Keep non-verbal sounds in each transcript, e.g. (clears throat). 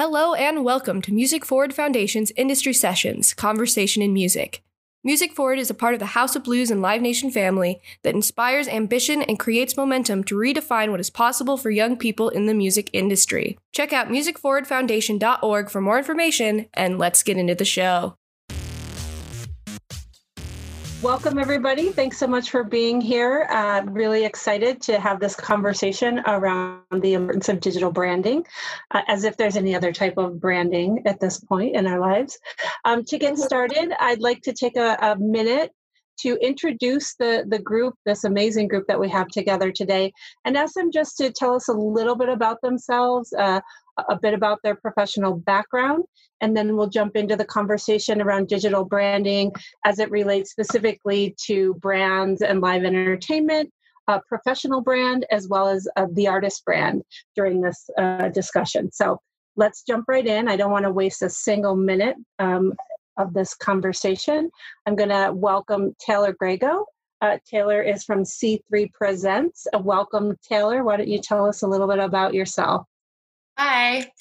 Hello and welcome to Music Forward Foundation's Industry Sessions Conversation in Music. Music Forward is a part of the House of Blues and Live Nation family that inspires ambition and creates momentum to redefine what is possible for young people in the music industry. Check out musicforwardfoundation.org for more information and let's get into the show. Welcome, everybody. Thanks so much for being here. Uh, really excited to have this conversation around the importance of digital branding, uh, as if there's any other type of branding at this point in our lives. Um, to get started, I'd like to take a, a minute to introduce the, the group, this amazing group that we have together today, and ask them just to tell us a little bit about themselves, uh, a bit about their professional background, and then we'll jump into the conversation around digital branding as it relates specifically to brands and live entertainment, uh, professional brand, as well as uh, the artist brand during this uh, discussion. So let's jump right in. I don't want to waste a single minute um, of this conversation. I'm going to welcome Taylor Grego. Uh, Taylor is from C3 Presents. Uh, welcome, Taylor. Why don't you tell us a little bit about yourself? Hi.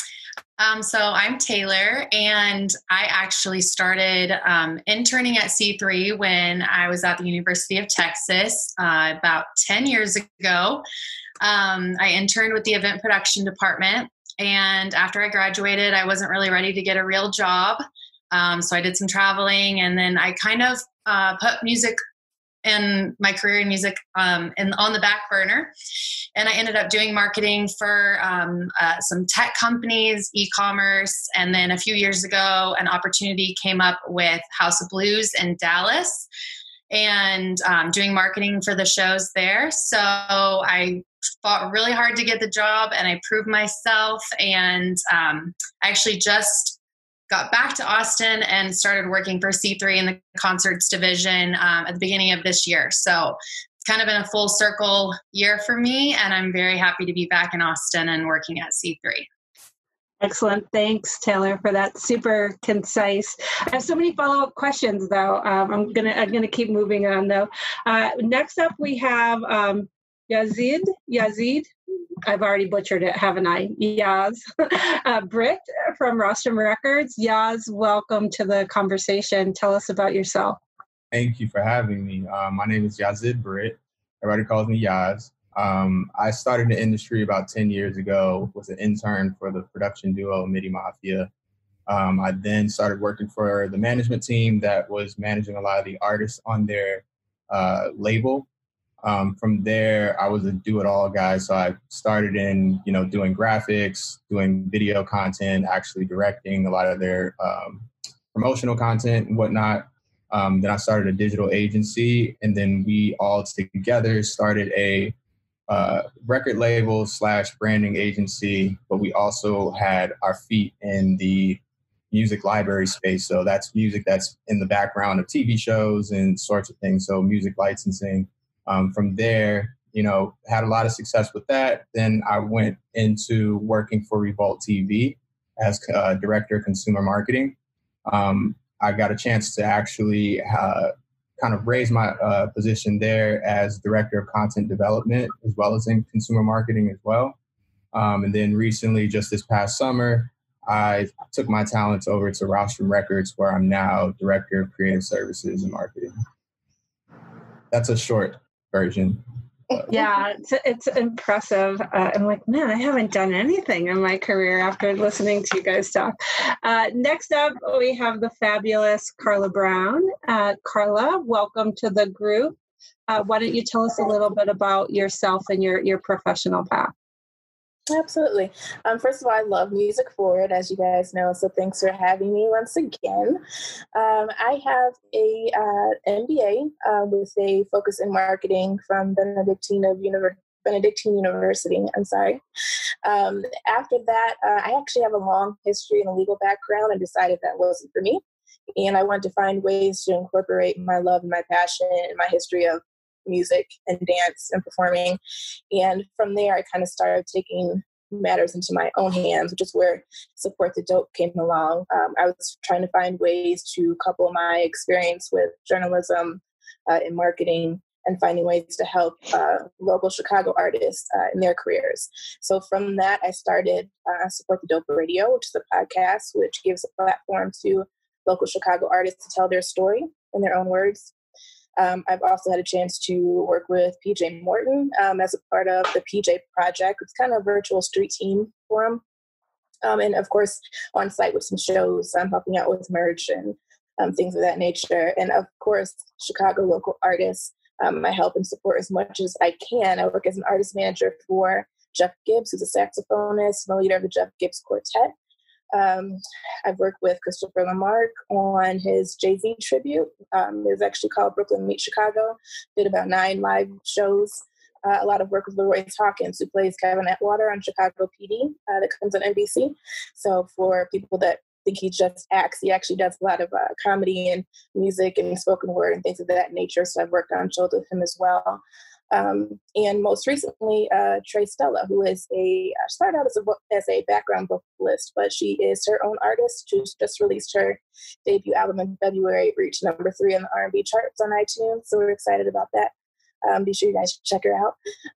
Um, so I'm Taylor, and I actually started um, interning at C3 when I was at the University of Texas uh, about 10 years ago. Um, I interned with the event production department, and after I graduated, I wasn't really ready to get a real job. Um, so I did some traveling, and then I kind of uh, put music and my career in music um, and on the back burner. And I ended up doing marketing for um, uh, some tech companies, e-commerce, and then a few years ago, an opportunity came up with House of Blues in Dallas, and um, doing marketing for the shows there. So I fought really hard to get the job, and I proved myself. And um, I actually just got back to Austin and started working for C3 in the concerts division um, at the beginning of this year. So it's kind of been a full circle year for me, and I'm very happy to be back in Austin and working at C3. Excellent. Thanks, Taylor, for that super concise. I have so many follow up questions, though. Um, I'm gonna I'm gonna keep moving on, though. Uh, next up, we have um, Yazid. Yazid. I've already butchered it, haven't I? Yaz. (laughs) uh, Britt from Rostrum Records. Yaz, welcome to the conversation. Tell us about yourself. Thank you for having me. Uh, my name is Yazid Britt. Everybody calls me Yaz. Um, I started the industry about 10 years ago, was an intern for the production duo MIDI Mafia. Um, I then started working for the management team that was managing a lot of the artists on their uh, label um, from there, I was a do-it-all guy. So I started in, you know, doing graphics, doing video content, actually directing a lot of their um, promotional content and whatnot. Um, then I started a digital agency, and then we all together started a uh, record label slash branding agency. But we also had our feet in the music library space. So that's music that's in the background of TV shows and sorts of things. So music licensing. Um, from there, you know, had a lot of success with that. Then I went into working for Revolt TV as uh, director of consumer marketing. Um, I got a chance to actually uh, kind of raise my uh, position there as director of content development as well as in consumer marketing as well. Um, and then recently, just this past summer, I took my talents over to Rostrum Records, where I'm now director of creative services and marketing. That's a short version. Yeah, it's, it's impressive. Uh, I'm like, man, I haven't done anything in my career after listening to you guys talk. Uh, next up, we have the fabulous Carla Brown. Uh, Carla, welcome to the group. Uh, why don't you tell us a little bit about yourself and your, your professional path? Absolutely. Um, first of all, I love Music Forward, as you guys know, so thanks for having me once again. Um, I have a uh, MBA uh, with a focus in marketing from Benedictine of Univer- Benedictine University. I'm sorry. Um, after that, uh, I actually have a long history and a legal background, and decided that wasn't for me. And I wanted to find ways to incorporate my love and my passion and my history of music and dance and performing. And from there, I kind of started taking matters into my own hands, which is where Support the Dope came along. Um, I was trying to find ways to couple my experience with journalism uh, and marketing, and finding ways to help uh, local Chicago artists uh, in their careers. So from that, I started uh, Support the Dope Radio, which is a podcast which gives a platform to local Chicago artists to tell their story in their own words. Um, I've also had a chance to work with PJ Morton um, as a part of the PJ Project. It's kind of a virtual street team for him. Um, and of course, on site with some shows, I'm helping out with merch and um, things of that nature. And of course, Chicago local artists, um, I help and support as much as I can. I work as an artist manager for Jeff Gibbs, who's a saxophonist and the leader of the Jeff Gibbs Quartet. Um, I've worked with Christopher Lamarck on his Jay Z tribute. Um, it was actually called Brooklyn Meet Chicago. Did about nine live shows. Uh, a lot of work with LaRoyce Hawkins, who plays Kevin Atwater on Chicago PD, uh, that comes on NBC. So for people that think he just acts, he actually does a lot of uh, comedy and music and spoken word and things of that nature. So I've worked on shows with him as well. Um, and most recently, uh, Trey Stella, who is a uh, started out as a as a background vocalist, but she is her own artist. She's just released her debut album in February, reached number three on the R&B charts on iTunes. So we're excited about that. Um, be sure you guys check her out.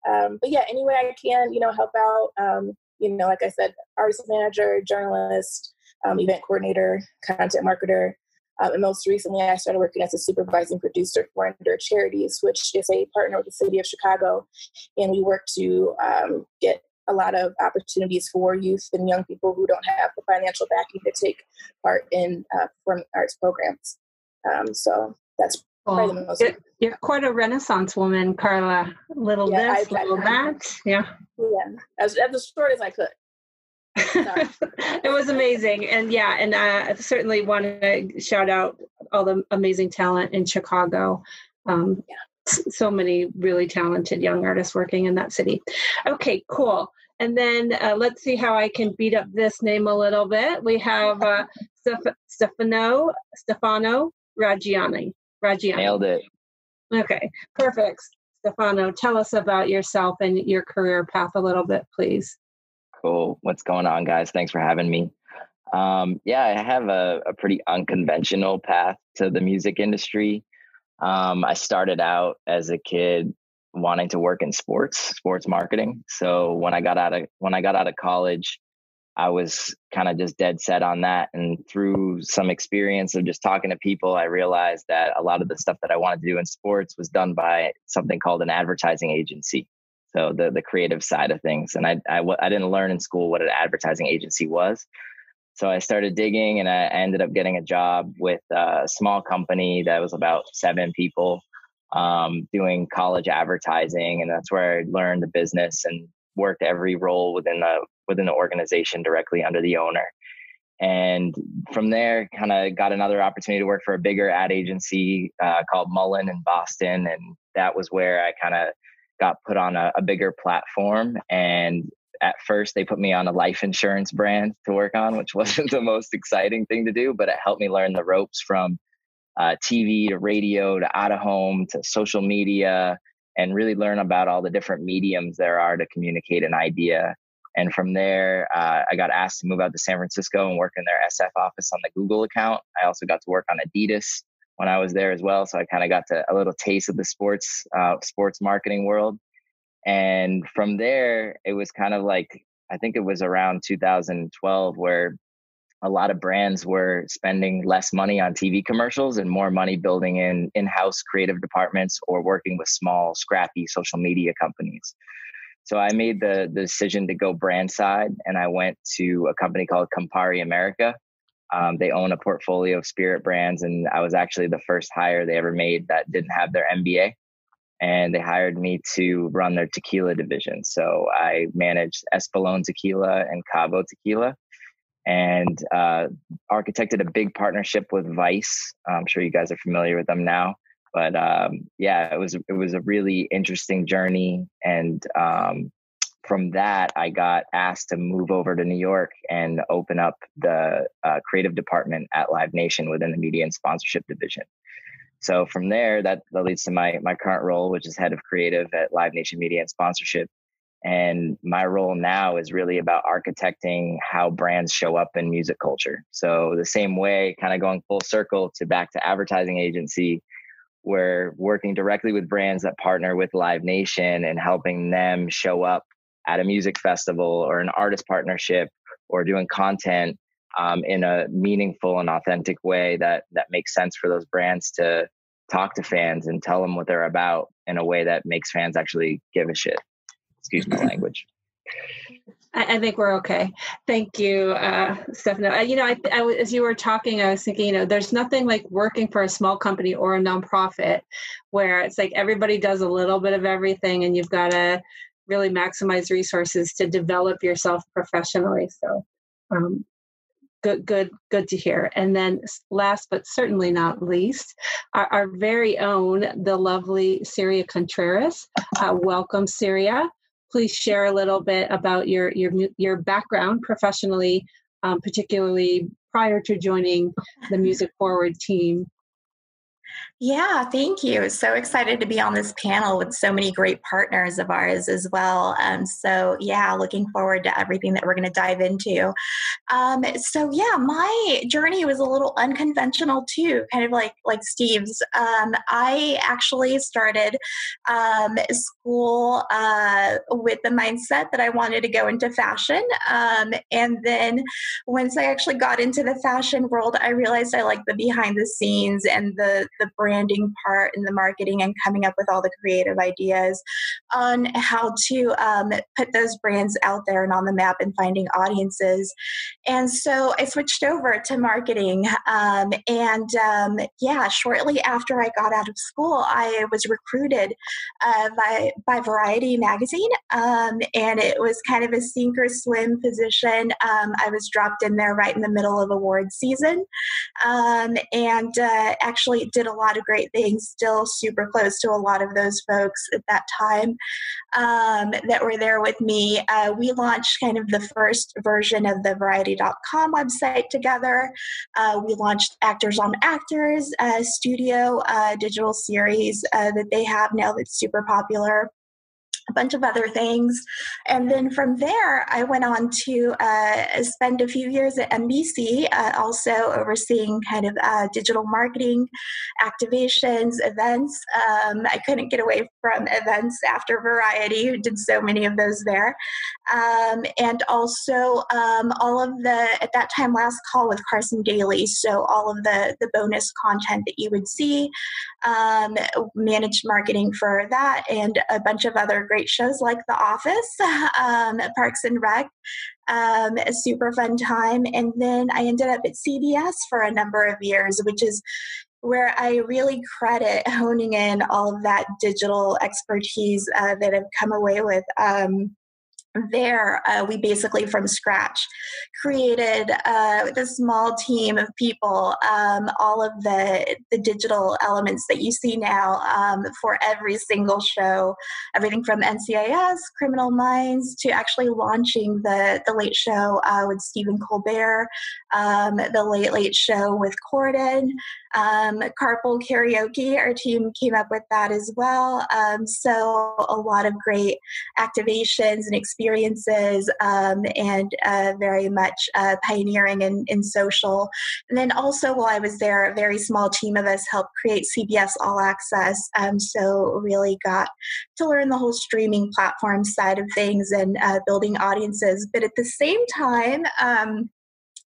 Um, but yeah, any way I can, you know, help out. Um, you know, like I said, artist manager, journalist, um, event coordinator, content marketer. Um, and most recently, I started working as a supervising producer for Under Charities, which is a partner with the city of Chicago. And we work to um, get a lot of opportunities for youth and young people who don't have the financial backing to take part in uh, performing arts programs. Um, so that's well, the most. You're, you're, quite a Renaissance woman, Carla. Little yeah, this, I, little I, that. Yeah. Yeah, as, as short as I could. (laughs) it was amazing. And yeah and i certainly want to shout out all the amazing talent in chicago. Um, yeah. so many really talented young artists working in that city. Okay cool. And then uh, let's see how i can beat up this name a little bit. We have uh, (laughs) stefano stefano Raggiani. Raggiani. nailed it. Okay perfect. Stefano tell us about yourself and your career path a little bit please Cool. What's going on, guys? Thanks for having me. Um, yeah, I have a, a, pretty unconventional path to the music industry. Um, I started out as a kid wanting to work in sports, sports marketing. So when I got out of when I got out of college, I was kind of just dead set on that. And through some experience of just talking to people, I realized that a lot of the stuff that I wanted to do in sports was done by something called an advertising agency so the the creative side of things. And I, I i didn't learn in school what an advertising agency was. So i started digging and i ended up getting a job with a small company that was about seven people um, doing college advertising. And that's where i learned the business and worked every role within the within the organization directly under the owner. And from there kind of got another opportunity to work for a bigger ad agency uh, called mullen in boston. And that was where i kind of got put on a, a bigger platform and at first they put me on a life insurance brand to work on which (laughs) wasn't the most exciting thing to do but it helped me learn the ropes from uh, tv to radio to out of home to social media and really learn about all the different mediums there are to communicate an idea. And from there uh, i got asked to move out to san francisco and work in their sf office on the google account. I also got to work on adidas when I was there as well. So I kind of got to a little taste of the sports uh, sports marketing world. And from there, it was kind of like I think it was around 2012 where a lot of brands were spending less money on TV commercials and more money building in in-house creative departments or working with small, scrappy social media companies. So I made the, the decision to go brand side and I went to a company called Campari America, um, they own a portfolio of spirit brands, and I was actually the first hire they ever made that didn't have their MBA. And they hired me to run their tequila division. So I managed Espolon Tequila and Cabo Tequila, and uh, architected a big partnership with Vice. I'm sure you guys are familiar with them now, but um, yeah, it was it was a really interesting journey, and um, from that, I got asked to move over to New York and open up the uh, creative department at Live Nation within the media and sponsorship division. So from there, that, that leads to my my current role, which is head of creative at Live Nation Media and Sponsorship. And my role now is really about architecting how brands show up in music culture. So the same way, kind of going full circle to back to advertising agency, we're working directly with brands that partner with Live Nation and helping them show up at a music festival or an artist partnership or doing content um, in a meaningful and authentic way that that makes sense for those brands to talk to fans and tell them what they're about in a way that makes fans actually give a shit. Excuse my (laughs) language. I, I think we're okay. Thank you, uh, Stefano. Uh, you know, I, I, as you were talking, I was thinking, you know, there's nothing like working for a small company or a nonprofit where it's like everybody does a little bit of everything, and you've got to really maximize resources to develop yourself professionally. So, um, good good good to hear. And then last but certainly not least our, our very own the lovely Syria Contreras. Uh, welcome Syria. Please share a little bit about your your your background professionally um, particularly prior to joining the music forward team yeah, thank you. So excited to be on this panel with so many great partners of ours as well. Um, so, yeah, looking forward to everything that we're going to dive into. Um, so, yeah, my journey was a little unconventional too, kind of like like Steve's. Um, I actually started um, school uh, with the mindset that I wanted to go into fashion, um, and then once I actually got into the fashion world, I realized I liked the behind the scenes and the the branding part and the marketing and coming up with all the creative ideas on how to um, put those brands out there and on the map and finding audiences. And so I switched over to marketing. Um, and um, yeah, shortly after I got out of school, I was recruited uh, by, by Variety magazine. Um, and it was kind of a sink or swim position. Um, I was dropped in there right in the middle of award season um, and uh, actually did a lot of great things, still super close to a lot of those folks at that time um, that were there with me. Uh, we launched kind of the first version of the Variety.com website together. Uh, we launched Actors on Actors, a studio uh, digital series uh, that they have now that's super popular a bunch of other things. And then from there, I went on to uh, spend a few years at NBC, uh, also overseeing kind of uh, digital marketing, activations, events. Um, I couldn't get away from events after Variety, did so many of those there. Um, and also um, all of the, at that time, last call with Carson Daly. So all of the, the bonus content that you would see, um, managed marketing for that, and a bunch of other great great shows like The Office, (laughs) um, Parks and Rec, um, a super fun time. And then I ended up at CBS for a number of years, which is where I really credit honing in all of that digital expertise uh, that I've come away with. Um, there uh, we basically from scratch created uh, small team of people um, all of the the digital elements that you see now um, for every single show. Everything from ncis criminal minds to actually launching the the late show uh, with stephen colbert um, the late late show with corden um, carpool karaoke our team came up with that as well. Um, so a lot of great activations and experiences experiences um, and uh, very much uh, pioneering in, in social. And then also while I was there, a very small team of us helped create CBS All Access. Um, so really got to learn the whole streaming platform side of things and uh, building audiences. But at the same time, um,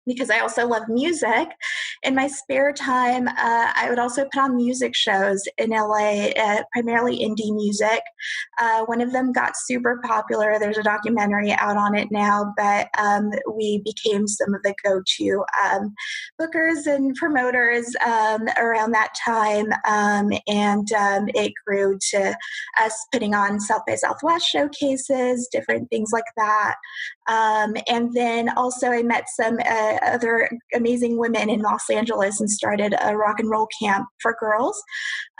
because I also love music. In my spare time, uh, I would also put on music shows in LA, uh, primarily indie music. Uh, one of them got super popular. There's a documentary out on it now, but um, we became some of the go to um, bookers and promoters um, around that time. Um, and um, it grew to us putting on South by Southwest showcases, different things like that. Um, and then also, I met some uh, other amazing women in Los Angeles and started a rock and roll camp for girls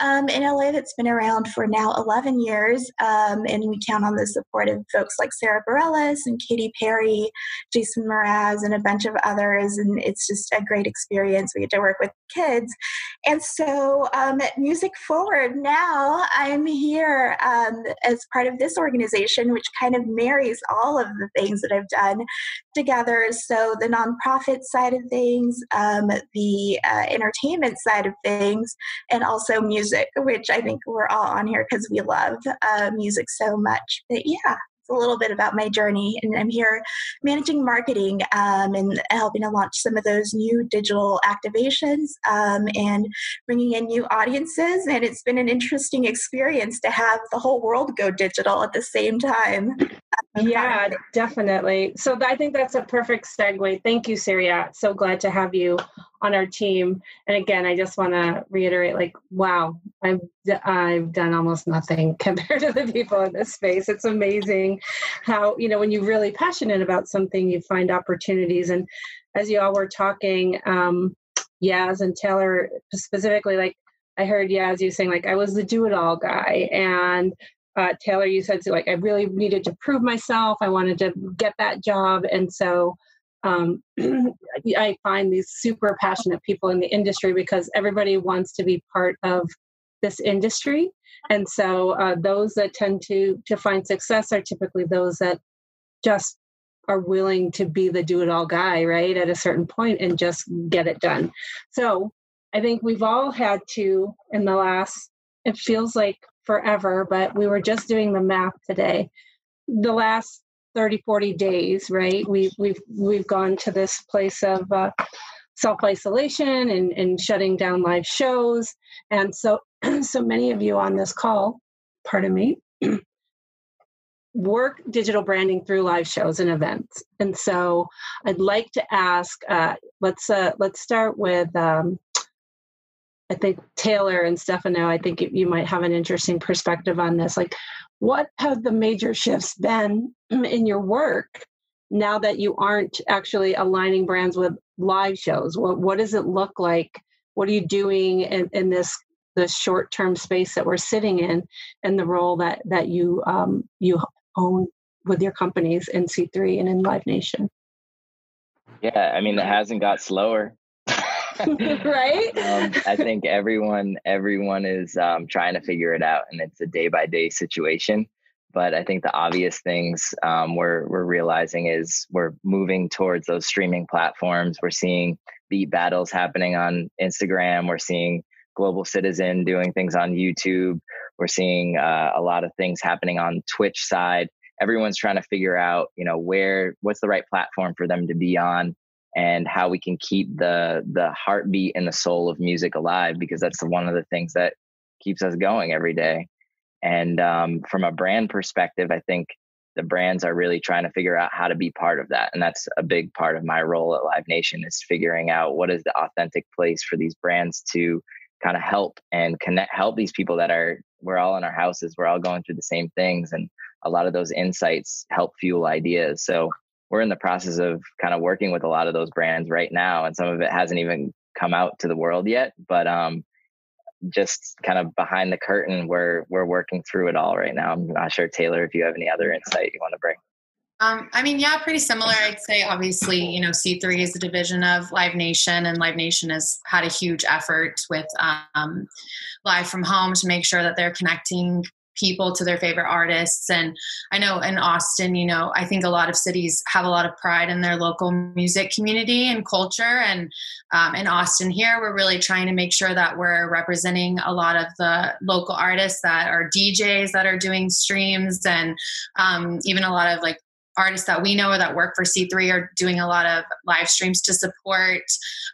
um, in LA that's been around for now 11 years. Um, and we count on the support of folks like Sara Bareilles and Katy Perry, Jason Mraz, and a bunch of others. And it's just a great experience. We get to work with kids. And so, um, Music Forward, now I'm here um, as part of this organization, which kind of marries all of the things that I've done together. So the nonprofit side of things, um, the uh, entertainment side of things, and also music, which I think we're all on here because we love uh, music so much. But yeah, a little bit about my journey. And I'm here managing marketing um, and helping to launch some of those new digital activations um, and bringing in new audiences. And it's been an interesting experience to have the whole world go digital at the same time. Yeah, definitely. So I think that's a perfect segue. Thank you, Syria. So glad to have you on our team. And again, I just want to reiterate, like, wow, I've I've done almost nothing (laughs) compared to the people in this space. It's amazing how you know when you're really passionate about something, you find opportunities. And as you all were talking, um, Yaz and Taylor specifically, like I heard Yaz you saying, like I was the do-it-all guy, and uh, Taylor, you said so, like I really needed to prove myself. I wanted to get that job, and so um, (clears throat) I find these super passionate people in the industry because everybody wants to be part of this industry, and so uh, those that tend to to find success are typically those that just are willing to be the do-it-all guy, right, at a certain point and just get it done. So I think we've all had to in the last. It feels like forever, but we were just doing the math today. The last 30, 40 days, right? We've we've we've gone to this place of uh, self-isolation and, and shutting down live shows. And so (clears throat) so many of you on this call, pardon me, (clears throat) work digital branding through live shows and events. And so I'd like to ask, uh, let's uh, let's start with um, I think Taylor and Stefano, I think you might have an interesting perspective on this. Like, what have the major shifts been (clears throat) in your work now that you aren't actually aligning brands with live shows? What, what does it look like? What are you doing in, in this this short term space that we're sitting in, and the role that that you um, you own with your companies in C3 and in Live Nation? Yeah, I mean, it hasn't got slower. (laughs) right? (laughs) Um, I think everyone everyone is um, trying to figure it out, and it's a day by day situation. But I think the obvious things um, we're we're realizing is we're moving towards those streaming platforms. We're seeing beat battles happening on Instagram. We're seeing Global Citizen doing things on YouTube. We're seeing uh, a lot of things happening on Twitch side. Everyone's trying to figure out, you know, where what's the right platform for them to be on and how we can keep the the heartbeat and the soul of music alive because that's one of the things that keeps us going every day. And um, from a brand perspective i think the brands are really trying to figure out how to be part of that. And that's a big part of my role at live nation is figuring out what is the authentic place for these brands to kind of help and connect help these people that are we're all in our houses we're all going through the same things. And a lot of those insights help fuel ideas. So we're in the process of kind of working with a lot of those brands right now and some of it hasn't even come out to the world yet but um just kind of behind the curtain we're we're working through it all right now. I'm not sure taylor if you have any other insight you want to bring. Um, I mean, yeah, pretty similar. I'd say obviously, you know, C3 is a division of Live Nation, and Live Nation has had a huge effort with um, Live from Home to make sure that they're connecting people to their favorite artists. And I know in Austin, you know, I think a lot of cities have a lot of pride in their local music community and culture. And um, in Austin here, we're really trying to make sure that we're representing a lot of the local artists that are DJs that are doing streams and um, even a lot of like artists that we know or that work for C3 are doing a lot of live streams to support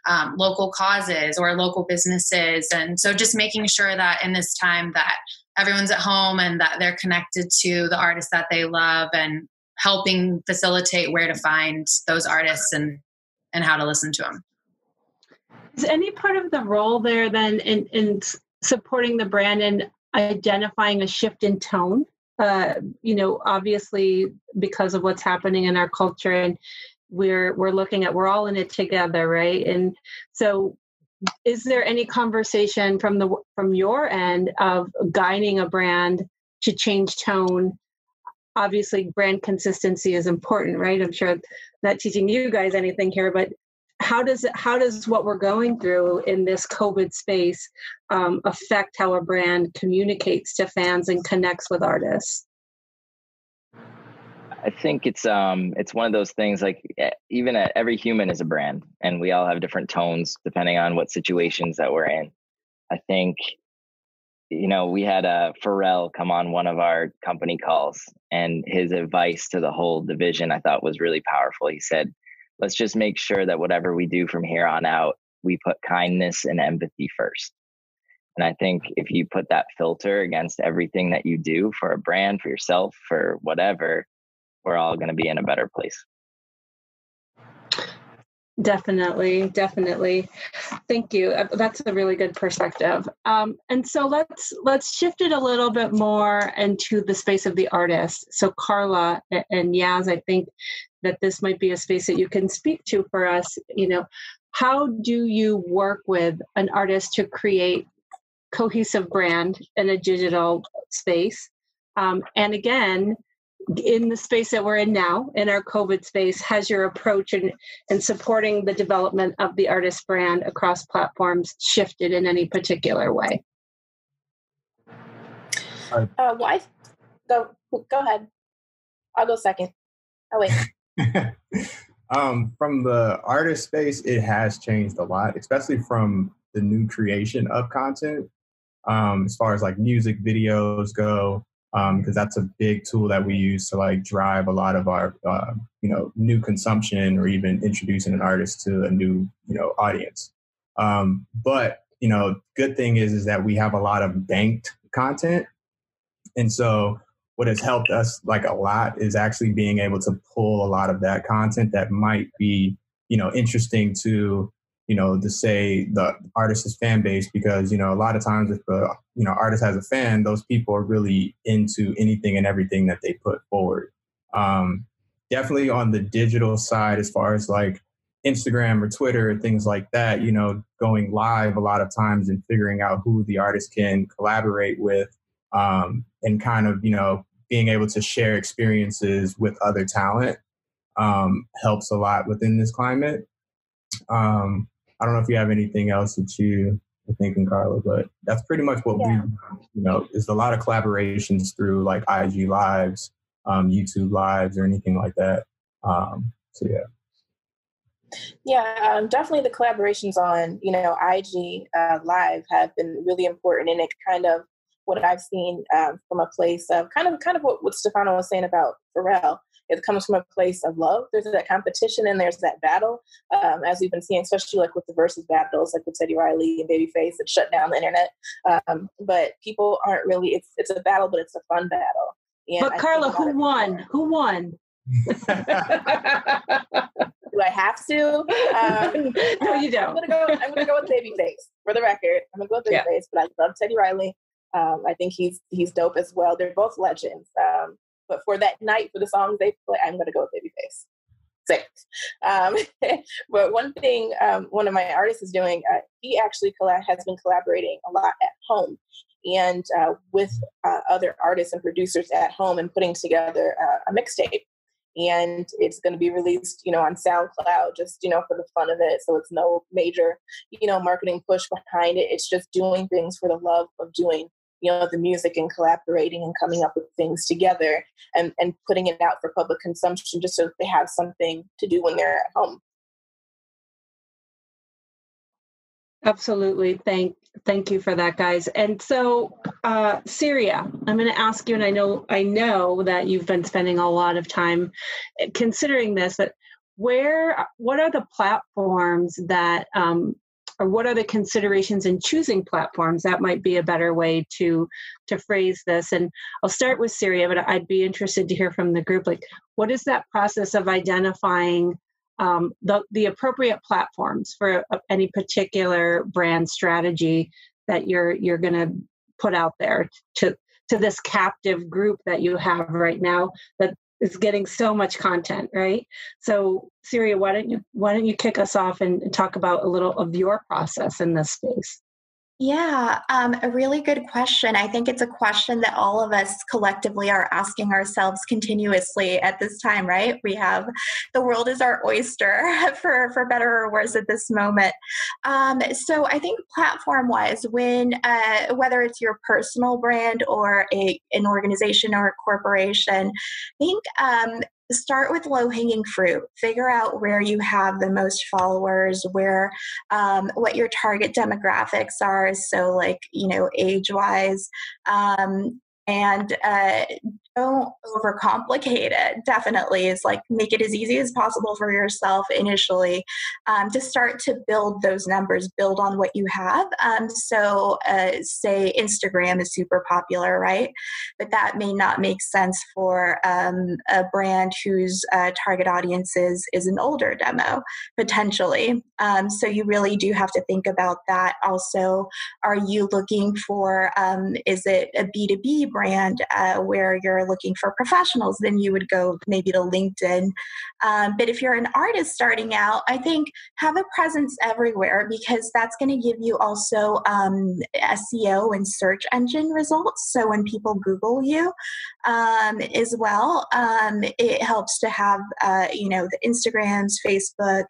um, local causes or local businesses. And so just making sure that in this time that everyone's at home and that they're connected to the artists that they love and helping facilitate where to find those artists and and how to listen to them is any part of the role there then in, in supporting the brand and identifying a shift in tone? Uh, you know obviously because of what's happening in our culture and we're we're looking at we're all in it together right? And so is there any conversation from the from your end of guiding a brand to change tone? Obviously brand consistency is important right? I'm sure not teaching you guys anything here but how does it how does what we're going through in this covid space um, affect how a brand communicates to fans and connects with artists I think it's um it's one of those things like even a, every human is a brand and we all have different tones depending on what situations that we're in. I think you know we had a uh, Pharrell come on one of our company calls and his advice to the whole division I thought was really powerful. He said, "Let's just make sure that whatever we do from here on out, we put kindness and empathy first. And I think if you put that filter against everything that you do for a brand, for yourself, for whatever, we're all going to be in a better place. Definitely, definitely. Thank you. Uh, that's a really good perspective. Um, and so let's let's shift it a little bit more into the space of the artist. So Carla and Yaz, I think that this might be a space that you can speak to for us. You know, how do you work with an artist to create cohesive brand in a digital space? Um, and again, in the space that we're in now, in our COVID space, has your approach in, in supporting the development of the artist brand across platforms shifted in any particular way? Uh, well, I, go, go ahead. I'll go second. Oh, wait. (laughs) um, from the artist space, it has changed a lot, especially from the new creation of content. Um, as far as like music videos go, because um, that's a big tool that we use to like drive a lot of our uh, you know new consumption or even introducing an artist to a new you know audience. Um, but you know good thing is is that we have a lot of banked content. And so what has helped us like a lot is actually being able to pull a lot of that content that might be you know interesting to you know, to say the artist's fan base because, you know, a lot of times if the, you know, artist has a fan, those people are really into anything and everything that they put forward. Um, definitely on the digital side, as far as like Instagram or Twitter, things like that, you know, going live a lot of times and figuring out who the artist can collaborate with um, and kind of, you know, being able to share experiences with other talent um, helps a lot within this climate. Um, I don't know if you have anything else that you are thinking, Carla, but that's pretty much what yeah. we, you know, is a lot of collaborations through like IG lives, um, YouTube lives, or anything like that. Um, so yeah. Yeah, um, definitely the collaborations on you know IG uh, live have been really important, and it kind of what I've seen um, from a place of kind of kind of what, what Stefano was saying about Pharrell it comes from a place of love. There's that competition and there's that battle, um, as we've been seeing, especially like with the versus battles, like with Teddy Riley and Babyface that shut down the internet. Um, but people aren't really. It's it's a battle, but it's a fun battle. And but I Carla, who won? Who (laughs) won? (laughs) Do I have to? Um, (laughs) no, you don't. I'm gonna go. I'm gonna go with Babyface for the record. I'm gonna go with Babyface, yeah. but I love Teddy Riley. Um, I think he's he's dope as well. They're both legends. Um, but for that night, for the songs they play, I'm going to go with Babyface. Six. Um, (laughs) but one thing um, one of my artists is doing, uh, he actually has been collaborating a lot at home and uh, with uh, other artists and producers at home and putting together uh, a mixtape. And it's going to be released, you know, on SoundCloud, just you know, for the fun of it. So it's no major, you know, marketing push behind it. It's just doing things for the love of doing you know the music and collaborating and coming up with things together and and putting it out for public consumption just so they have something to do when they're at home. Absolutely. Thank thank you for that guys. And so uh syria i'm going to ask you and i know i know that you've been spending a lot of time considering this but where what are the platforms that um, or what are the considerations in choosing platforms? That might be a better way to to phrase this. And i'll start with syria but i'd be interested to hear from the group like what is that process of identifying um, the, the appropriate platforms for a, any particular brand strategy that you're you're going to put out there to to this captive group that you have right now that is getting so much content, right? So, Syria, why don't you why don't you kick us off and talk about a little of your process in this space? Yeah, um, a really good question. I think it's a question that all of us collectively are asking ourselves continuously at this time, right? We have the world is our oyster, (laughs) for for better or worse, at this moment. Um, so I think platform wise, when uh, whether it's your personal brand or a an organization or a corporation, I think um, start with low hanging fruit. Figure out where you have the most followers where um, what your target demographics are. So like you know age wise um, and uh, don't overcomplicate it definitely is like make it as easy as possible for yourself initially um, to start to build those numbers build on what you have um, so uh, say instagram is super popular right? But that may not make sense for um, a brand whose uh, target audience is, is an older demo potentially um, so you really do have to think about that also are you looking for um, is it a b2b brand uh, where you're looking for professionals, then you would go maybe to LinkedIn. Um, but if you're an artist starting out, I think have a presence everywhere because that's going to give you also um, SEO and search engine results. So when people Google you um, as well, um, it helps to have, uh, you know, the Instagrams, Facebook,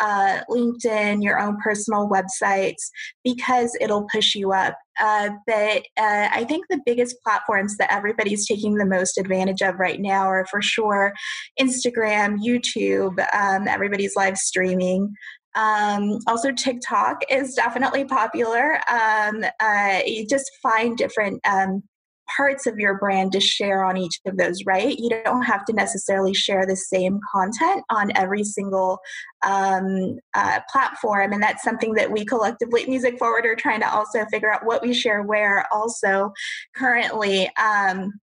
uh, LinkedIn, your own personal websites, because it'll push you up uh, but uh, I think the biggest platforms that everybody's taking the most advantage of right now are for sure Instagram, YouTube, um, everybody's live streaming. Um, also, TikTok is definitely popular. Um, uh, you just find different um, parts of your brand to share on each of those, right? You don't have to necessarily share the same content on every single um, uh, platform. And that's something that we collectively, Music Forward, are trying to also figure out what we share where also currently. Um,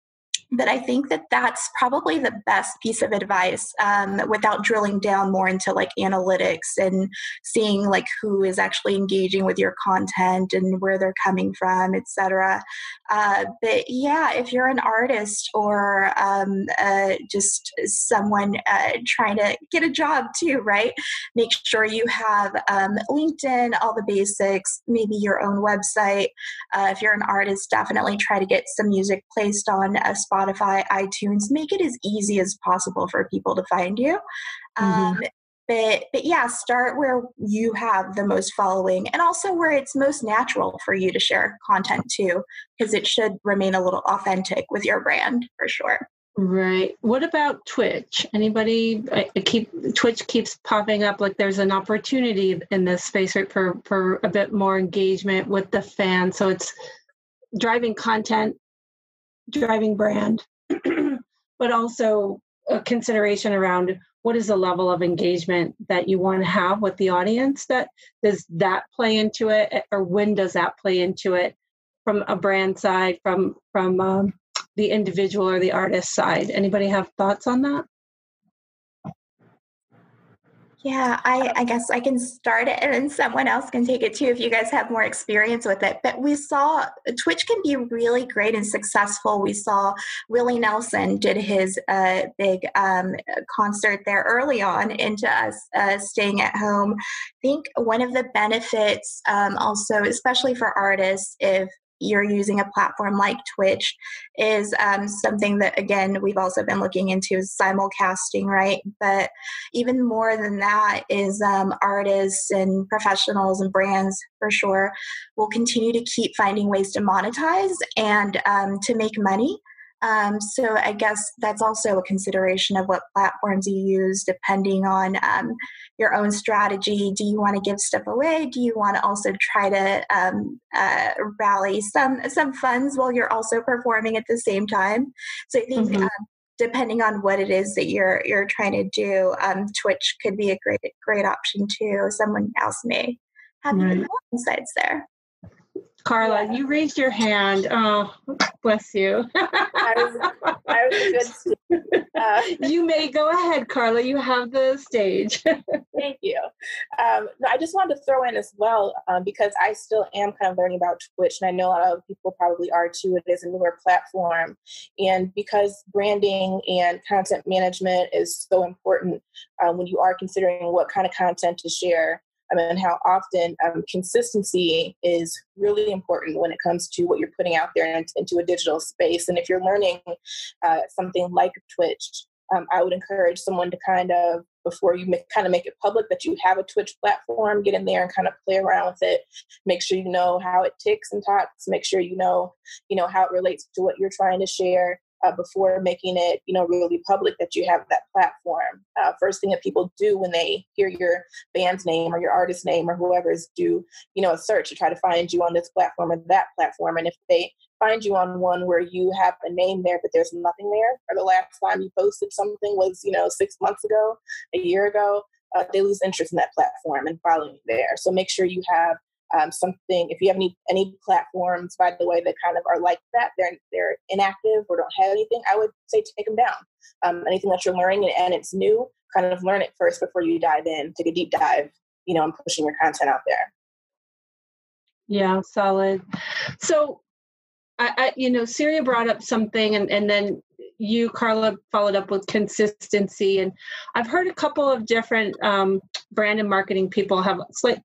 but I think that that's probably the best piece of advice um, without drilling down more into like analytics and seeing like who is actually engaging with your content and where they're coming from, etc. Uh, but yeah, if you're an artist or um, uh, just someone uh, trying to get a job too, right? Make sure you have um, LinkedIn, all the basics, maybe your own website. Uh, if you're an artist, definitely try to get some music placed on a spot Spotify, iTunes, make it as easy as possible for people to find you. Mm-hmm. Um, but, but yeah, start where you have the most following and also where it's most natural for you to share content too, because it should remain a little authentic with your brand for sure. Right. What about Twitch? Anybody keep Twitch keeps popping up like there's an opportunity in this space right for for a bit more engagement with the fans. So it's driving content driving brand, (clears throat) but also a consideration around what is the level of engagement that you want to have with the audience that does that play into it or when does that play into it from a brand side from from um, the individual or the artist side? Anybody have thoughts on that yeah, I, I guess I can start it and then someone else can take it too if you guys have more experience with it. But we saw Twitch can be really great and successful. We saw Willie Nelson did his uh, big um, concert there early on into us uh, staying at home. I think one of the benefits, um, also, especially for artists, if you're using a platform like Twitch is um, something that, again, we've also been looking into is simulcasting, right? But even more than that is um, artists and professionals and brands for sure will continue to keep finding ways to monetize and um, to make money um, so I guess that's also a consideration of what platforms you use, depending on um, your own strategy. Do you want to give stuff away? Do you want to also try to um, uh, rally some some funds while you're also performing at the same time? So I think. Mm-hmm. Um, depending on what it is that you're you're trying to do, um, Twitch could be a great great option too. Someone else may have right. insights there. Carla, yeah. you raised your hand. Oh, bless you. I was, I was a good (laughs) student. Uh, you may go ahead, Carla. You have the stage. (laughs) Thank you. Um, no, I just wanted to throw in as well um, because I still am kind of learning about Twitch, and I know a lot of people probably are too. It is a newer platform, and because branding and content management is so important um, when you are considering what kind of content to share Mean, how often um, consistency is really important when it comes to what you're putting out there into a digital space. And if you're learning uh, something like Twitch, um, I would encourage someone to kind of before you make, kind of make it public that you have a Twitch platform, get in there and kind of play around with it. Make sure you know how it ticks and talks. Make sure you know, you know, how it relates to what you're trying to share uh, before making it, you know, really public that you have that platform. Uh, first thing that people do when they hear your band's name or your artist name or whoever is do, you know, a search to try to find you on this platform or that platform. And if they find you on one where you have a name there but there's nothing there, or the last time you posted something was, you know, six months ago, a year ago, uh, they lose interest in that platform and following there. So make sure you have um, something if you have any any platforms by the way that kind of are like that they're they're inactive or don't have anything i would say take them down. Um, anything that you're learning and, and it's new kind of learn it first before you dive in take a deep dive you know and pushing your content out there. Yeah solid. So I, I you know Syria brought up something and and then you, Carla, followed up with consistency. And I've heard a couple of different um, brand and marketing people have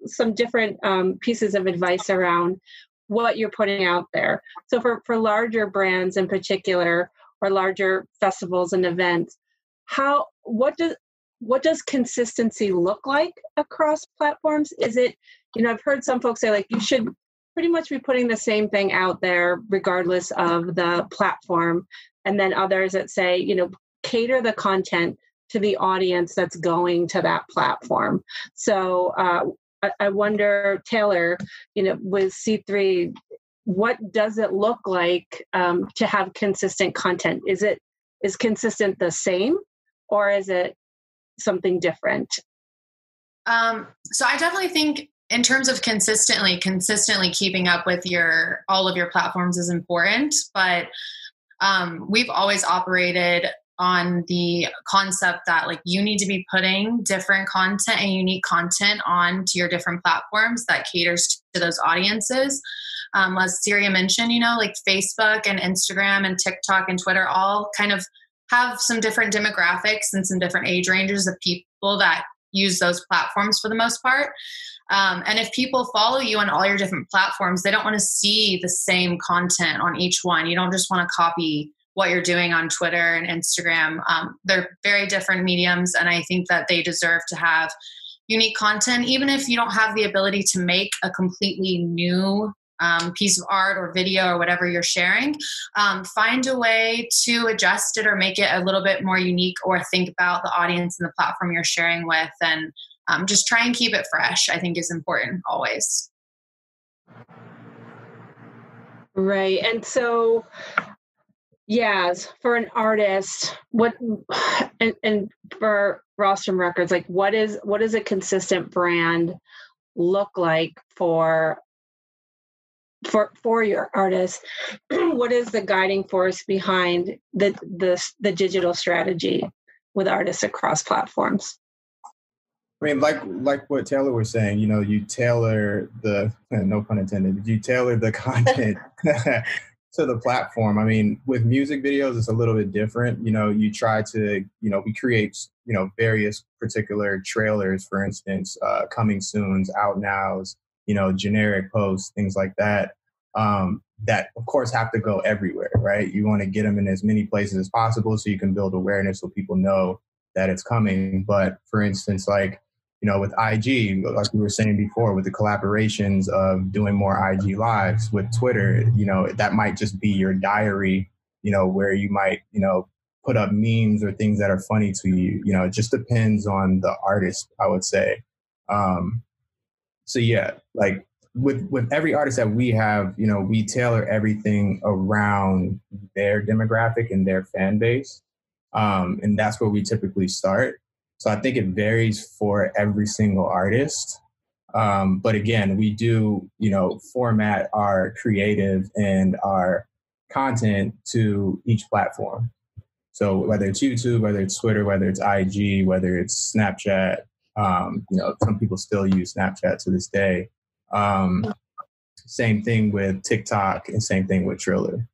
some different um, pieces of advice around what you're putting out there. So for, for larger brands in particular, or larger festivals and events, how what does what does consistency look like across platforms? Is it, you know, I've heard some folks say like you should pretty much be putting the same thing out there regardless of the platform and then others that say you know cater the content to the audience that's going to that platform. So uh, I, I wonder taylor you know with c3 what does it look like um, to have consistent content? Is it is consistent the same or is it something different? Um, so i definitely think in terms of consistently consistently keeping up with your all of your platforms is important but um, we've always operated on the concept that like you need to be putting different content and unique content on to your different platforms that caters to those audiences. Um, as syria mentioned you know like facebook and instagram and tiktok and twitter all kind of have some different demographics and some different age ranges of people that use those platforms for the most part um, and if people follow you on all your different platforms, they don't want to see the same content on each one. You don't just want to copy what you're doing on Twitter and Instagram. Um, they're very different mediums, and I think that they deserve to have unique content, even if you don't have the ability to make a completely new um, piece of art or video or whatever you're sharing, um, find a way to adjust it or make it a little bit more unique or think about the audience and the platform you're sharing with. And um, just try and keep it fresh i think is important always. Right and so yes for an artist what and, and for rostrum records like what is what does a consistent brand look like for for for your artist (clears throat) what is the guiding force behind the the the digital strategy with artists across platforms I mean, like like what Taylor was saying, you know, you tailor the (laughs) no pun intended, you tailor the (laughs) content (laughs) to the platform. I mean, with music videos, it's a little bit different. You know, you try to, you know, we create, you know, various particular trailers, for instance, uh, coming soon's, out nows, you know, generic posts, things like that. Um, that of course have to go everywhere, right? You want to get them in as many places as possible so you can build awareness so people know that it's coming. But for instance, like you know, with IG, like we were saying before, with the collaborations of doing more IG lives with Twitter, you know, that might just be your diary, you know, where you might, you know, put up memes or things that are funny to you. You know, it just depends on the artist, I would say. Um, so yeah, like with with every artist that we have, you know, we tailor everything around their demographic and their fan base, um, and that's where we typically start. So I think it varies for every single artist. Um, but again, we do, you know, format our creative and our content to each platform. So whether it's YouTube, whether it's Twitter, whether it's IG, whether it's Snapchat, um, you know, some people still use Snapchat to this day. Um, same thing with TikTok and same thing with Triller.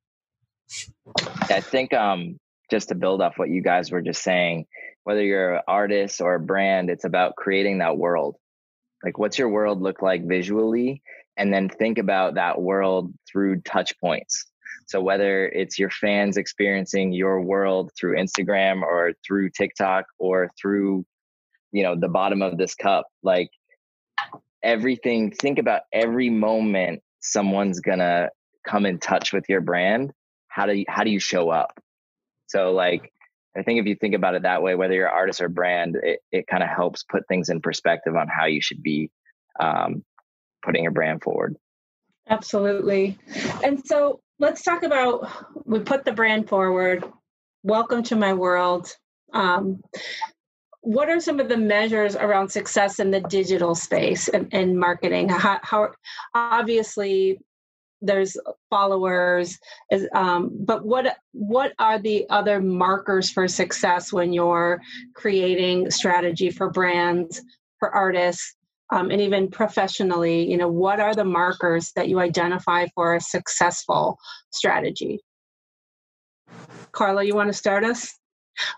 I think um, just to build off what you guys were just saying, whether you're an artist or a brand, it's about creating that world. Like, what's your world look like visually? And then think about that world through touch points. So, whether it's your fans experiencing your world through Instagram or through TikTok or through, you know, the bottom of this cup, like everything, think about every moment someone's gonna come in touch with your brand. How do you, how do you show up? So, like, I think if you think about it that way, whether you're artist or brand, it, it kind of helps put things in perspective on how you should be um, putting your brand forward. Absolutely. And so let's talk about we put the brand forward. Welcome to my world. Um, what are some of the measures around success in the digital space and, and marketing? How, how obviously there's followers um, but what what are the other markers for success when you're creating strategy for brands for artists um, and even professionally? You know what are the markers that you identify for a successful strategy? Carla you want to start us?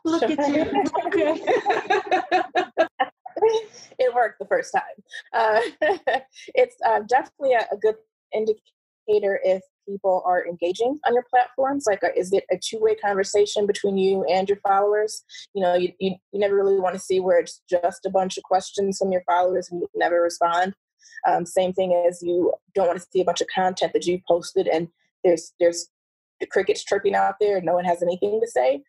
Look at you. (laughs) Okay it worked the first time. Uh, (laughs) it's uh, definitely a, a good indicator if people are engaging on your platforms like uh, is it a two-way conversation between you and your followers? You know you, you, you never really want to see where it's just a bunch of questions from your followers and you never respond. Um, same thing as you don't want to see a bunch of content that you posted and there's there's the crickets chirping out there and no one has anything to say.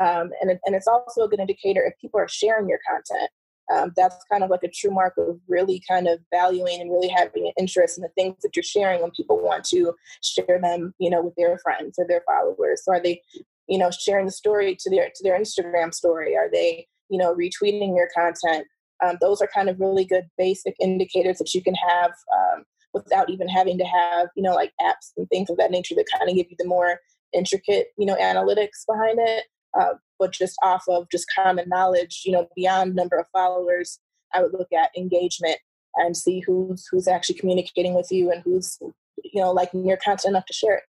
Um, and, and it's also a good indicator if people are sharing your content um, that's kind of like a true mark of really kind of valuing and really having an interest in the things that you're sharing when people want to share them you know with their friends or their followers. So are they you know sharing the story to their to their instagram story? Are they you know retweeting your content? Um, those are kind of really good basic indicators that you can have um, without even having to have you know like apps and things of that nature that kind of give you the more intricate you know analytics behind it. Uh, but just off of just common knowledge, you know, beyond number of followers, I would look at engagement and see who's who's actually communicating with you and who's you know liking your content enough to share it.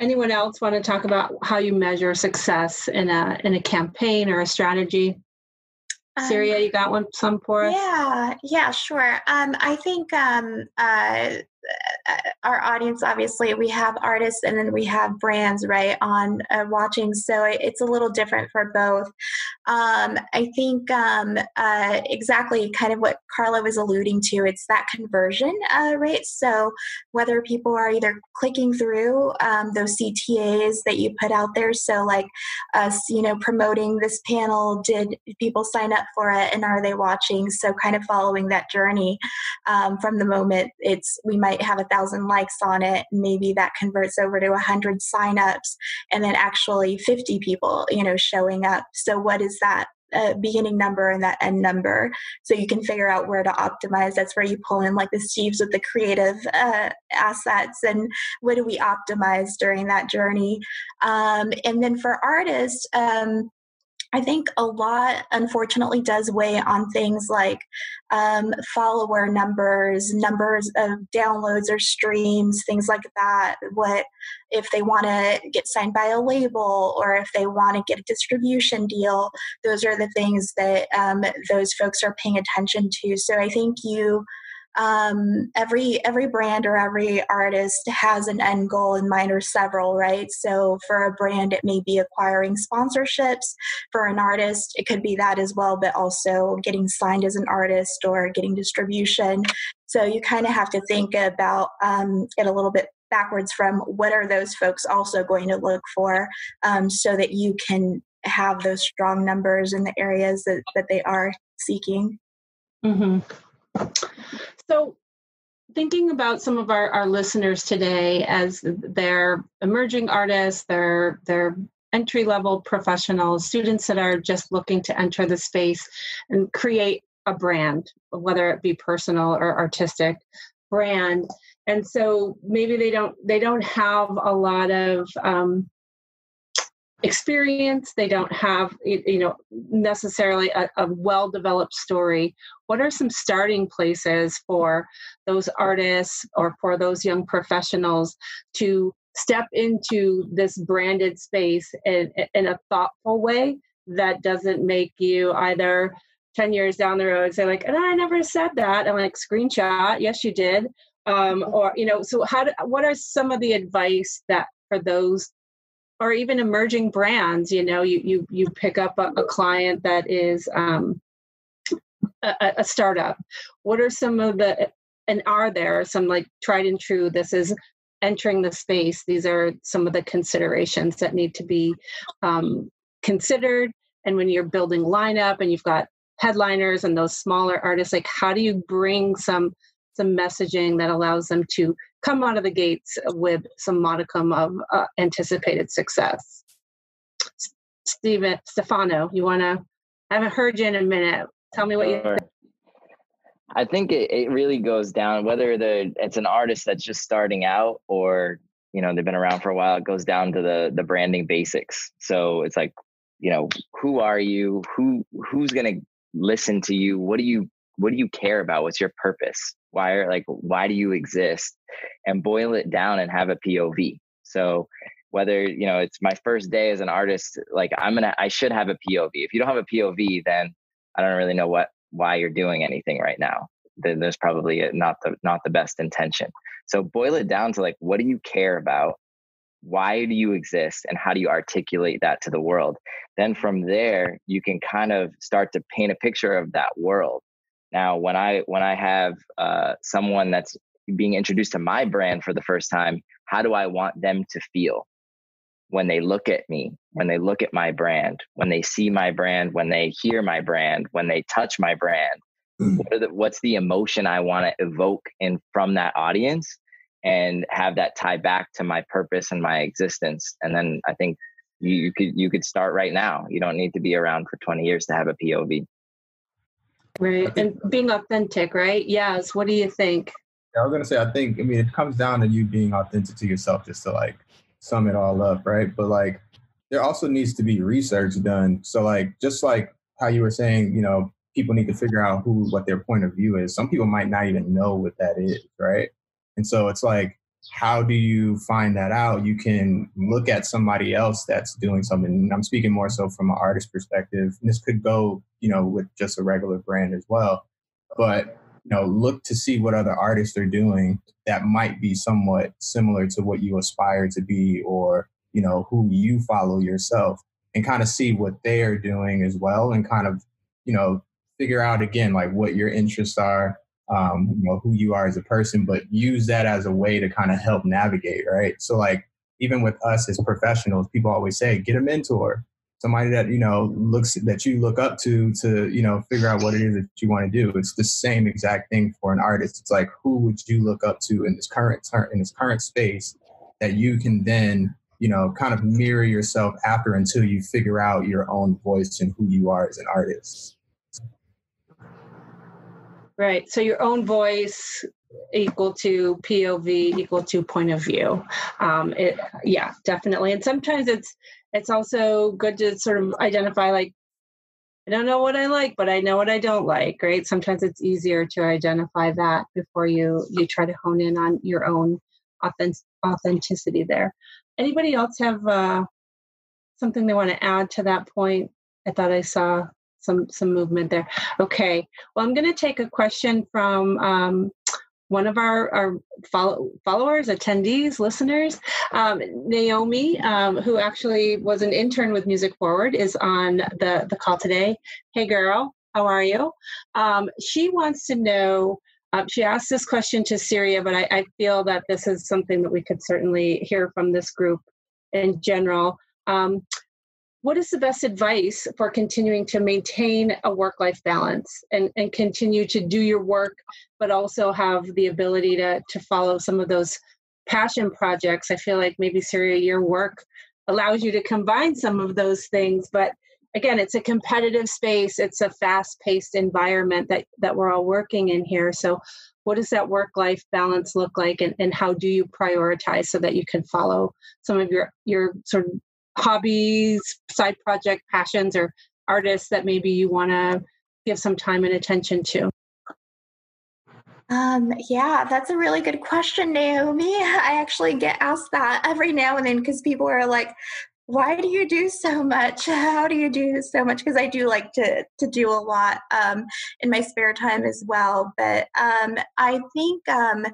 Anyone else want to talk about how you measure success in a in a campaign or a strategy? Syria, um, you got one some for us? Yeah, yeah, sure. Um, I think um, uh, our audience obviously we have artists and then we have brands right on uh, watching. So it's a little different for both. Um, i think um, uh, exactly kind of what carla was alluding to it's that conversion uh, rate so whether people are either clicking through um, those ctas that you put out there so like us you know promoting this panel did people sign up for it and are they watching? So kind of following that journey um, from the moment it's we might might have a thousand likes on it. Maybe that converts over to a hundred signups and then actually 50 people you know showing up. So what is that uh, beginning number and that end number? So you can figure out where to optimize. That's where you pull in like the steves with the creative uh, assets and what do we optimize during that journey. Um, and then for artists um, I think a lot, unfortunately, does weigh on things like um, follower numbers, numbers of downloads or streams, things like that. What if they want to get signed by a label or if they want to get a distribution deal? Those are the things that um, those folks are paying attention to. So I think you um, every every brand or every artist has an end goal in mind or several right? So for a brand it may be acquiring sponsorships. For an artist it could be that as well but also getting signed as an artist or getting distribution. So you kind of have to think about um, it a little bit backwards from what are those folks also going to look for um, so that you can have those strong numbers in the areas that, that they are seeking. Mm-hmm. So, thinking about some of our, our listeners today as they're emerging artists, they're, they're entry level professionals, students that are just looking to enter the space and create a brand, whether it be personal or artistic brand. And so maybe they don't they don't have a lot of um, experience. They don't have you know necessarily a, a well developed story. What are some starting places for those artists or for those young professionals to step into this branded space in, in a thoughtful way that doesn't make you either 10 years down the road say like and i never said that and like screenshot yes you did. Um, or you know so how do, what are some of the advice that for those or even emerging brands you know you you you pick up a, a client that is um, a, a startup. What are some of the and are there some like tried and true this is entering the space these are some of the considerations that need to be um, considered. And when you're building lineup and you've got headliners and those smaller artists like how do you bring some some messaging that allows them to come out of the gates with some modicum of uh, anticipated success Steven Stefano you want to I haven't heard you in a minute tell me what you think I think it, it really goes down whether the it's an artist that's just starting out or you know they've been around for a while. It goes down to the the branding basics. So it's like you know who are you? Who who's gonna listen to you? What do you what do you care about? What's your purpose? Why are like why do you exist? And boil it down and have a POV. So whether you know it's my first day as an artist, like I'm gonna I should have a POV. If you don't have a POV, then I don't really know what why you're doing anything right now then there's probably not the not the best intention so boil it down to like what do you care about why do you exist and how do you articulate that to the world then from there you can kind of start to paint a picture of that world now when i when i have uh, someone that's being introduced to my brand for the first time how do i want them to feel when they look at me, when they look at my brand, when they see my brand, when they hear my brand, when they touch my brand, mm. what the, what's the emotion I want to evoke in from that audience and have that tie back to my purpose and my existence. And then I think you, you could you could start right now. You don't need to be around for 20 years to have a POV. Right. And being authentic, right? Yes. What do you think? I was gonna say, I think, I mean, it comes down to you being authentic to yourself, just to like sum it all up, right? But like there also needs to be research done. So like just like how you were saying, you know, people need to figure out who what their point of view is. Some people might not even know what that is, right? And so it's like how do you find that out? You can look at somebody else that's doing something. And I'm speaking more so from an artist perspective. And this could go, you know, with just a regular brand as well. But you know, look to see what other artists are doing that might be somewhat similar to what you aspire to be or, you know, who you follow yourself and kind of see what they are doing as well and kind of, you know, figure out again like what your interests are, um, you know, who you are as a person, but use that as a way to kind of help navigate, right? So like even with us as professionals, people always say, get a mentor, somebody that you know looks that you look up to to you know figure out what it is that you want to do. It's the same exact thing for an artist. It's like who would you look up to in this current in this current space that you can then you know kind of mirror yourself after until you figure out your own voice and who you are as an artist right so your own voice equal to pov equal to point of view um, it yeah definitely and sometimes it's it's also good to sort of identify like I don't know what I like, but I know what I don't like, right? Sometimes it's easier to identify that before you you try to hone in on your own authentic, authenticity there. Anybody else have uh, something they want to add to that point? I thought I saw some some movement there. Okay, well, I'm going to take a question from um, one of our, our follow, followers, attendees, listeners, um, Naomi, um, who actually was an intern with Music Forward, is on the, the call today. Hey, girl, how are you? Um, she wants to know. Uh, she asked this question to Syria, but I, I feel that this is something that we could certainly hear from this group in general. What is the best advice for continuing to maintain a work life balance and, and continue to do your work but also have the ability to to follow some of those passion projects? I feel like maybe syria your work allows you to combine some of those things but again it's a competitive space. It's a fast paced environment that that we're all working in here. So what does that work life balance look like and, and how do you prioritize so that you can follow some of your your sort of hobbies, side project passions, or artists that maybe you want to give some time and attention to? Um, yeah, that's a really good question, Naomi. (laughs) I actually get asked that every now and then because people are like, why do you do so much? (laughs) How do you do so much? Because I do like to to do a lot um, in my spare time as well. But um, I think um,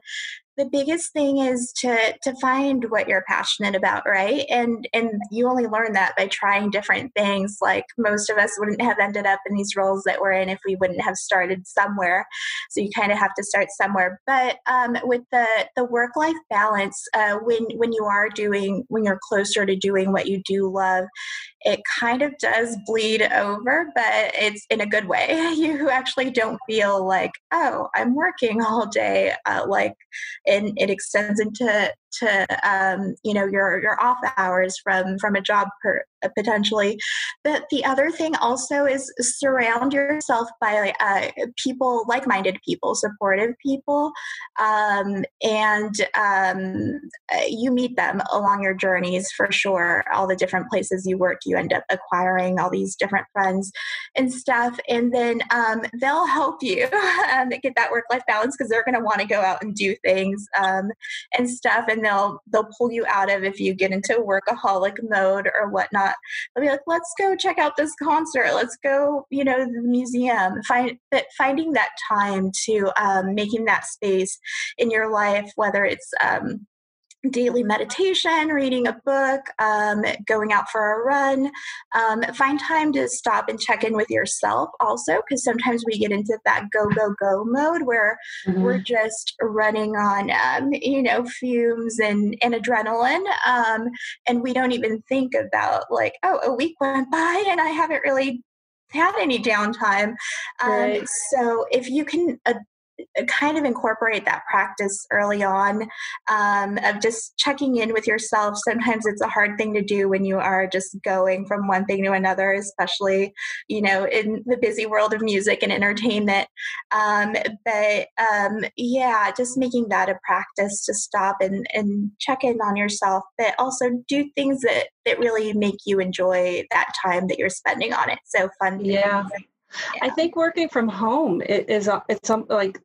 the biggest thing is to to find what you're passionate about right? And and you only learn that by trying different things. Like most of us wouldn't have ended up in these roles that we're in if we wouldn't have started somewhere. So you kind of have to start somewhere. But um, with the the work life balance uh, when when you are doing when you're closer to doing what you do love it kind of does bleed over, but it's in a good way. (laughs) You actually don't feel like, oh, I'm working all day, uh, like, and it extends into to um, you know your your off hours from from a job per, uh, potentially. But the other thing also is surround yourself by uh, people like-minded people supportive people um, and um, uh, you meet them along your journeys for sure all the different places you work you end up acquiring all these different friends and stuff. And then um, they'll help you (laughs) um, get that work-life balance because they're going to want to go out and do things um, and stuff. And they'll they'll pull you out of if you get into workaholic mode or whatnot. They'll be like, let's go check out this concert. Let's go, you know, the museum. Find that finding that time to um, making that space in your life, whether it's um, daily meditation, reading a book, um, going out for a run. Um, find time to stop and check in with yourself also, because sometimes we get into that go, go, go mode where mm-hmm. we're just running on, um, you know, fumes and, and adrenaline. Um, and we don't even think about, like, oh, a week went by and I haven't really had any downtime. Um, right. So if you can uh, kind of incorporate that practice early on um, of just checking in with yourself. Sometimes it's a hard thing to do when you are just going from one thing to another, especially you know in the busy world of music and entertainment. Um, but um, yeah, just making that a practice to stop and, and check in on yourself, but also do things that that really make you enjoy that time that you're spending on it. So fun. Yeah. Yeah. I think working from home is it's something like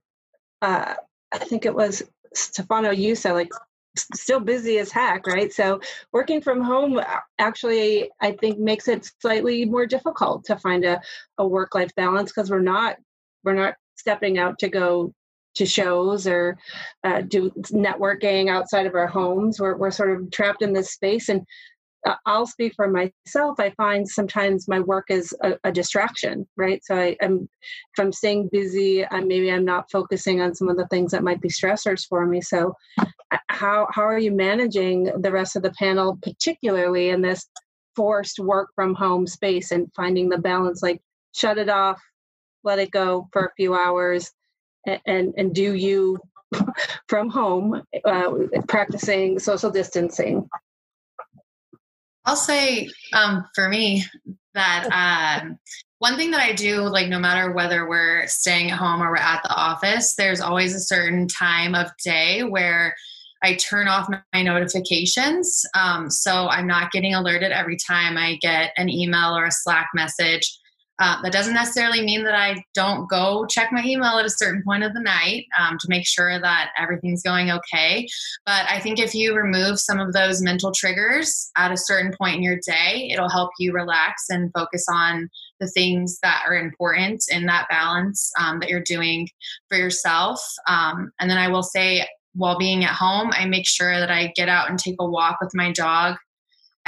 uh, I think it was Stefano you said like still busy as heck, right? So working from home actually I think makes it slightly more difficult to find a, a work life balance because we're not we're not stepping out to go to shows or uh, do networking outside of our homes. We're, we're sort of trapped in this space. And I'll speak for myself. I find sometimes my work is a, a distraction, right? So I, am if I'm staying busy, I, maybe I'm not focusing on some of the things that might be stressors for me. So, how how are you managing the rest of the panel, particularly in this forced work from home space, and finding the balance? Like, shut it off, let it go for a few hours, and and, and do you (laughs) from home, uh, practicing social distancing. I'll say um, for me that (laughs) um, one thing that I do, like no matter whether we're staying at home or we're at the office, there's always a certain time of day where I turn off my notifications. Um, so I'm not getting alerted every time I get an email or a Slack message. Uh, that doesn't necessarily mean that I don't go check my email at a certain point of the night um, to make sure that everything's going okay. But I think if you remove some of those mental triggers at a certain point in your day, it'll help you relax and focus on the things that are important in that balance um, that you're doing for yourself. Um, and then I will say, while being at home, I make sure that I get out and take a walk with my dog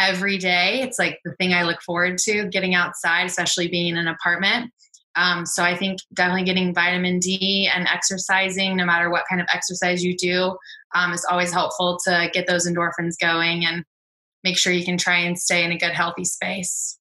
every day. It's like the thing I look forward to getting outside, especially being in an apartment. Um, so I think definitely getting vitamin D and exercising, no matter what kind of exercise you do, um, is always helpful to get those endorphins going and make sure you can try and stay in a good, healthy space.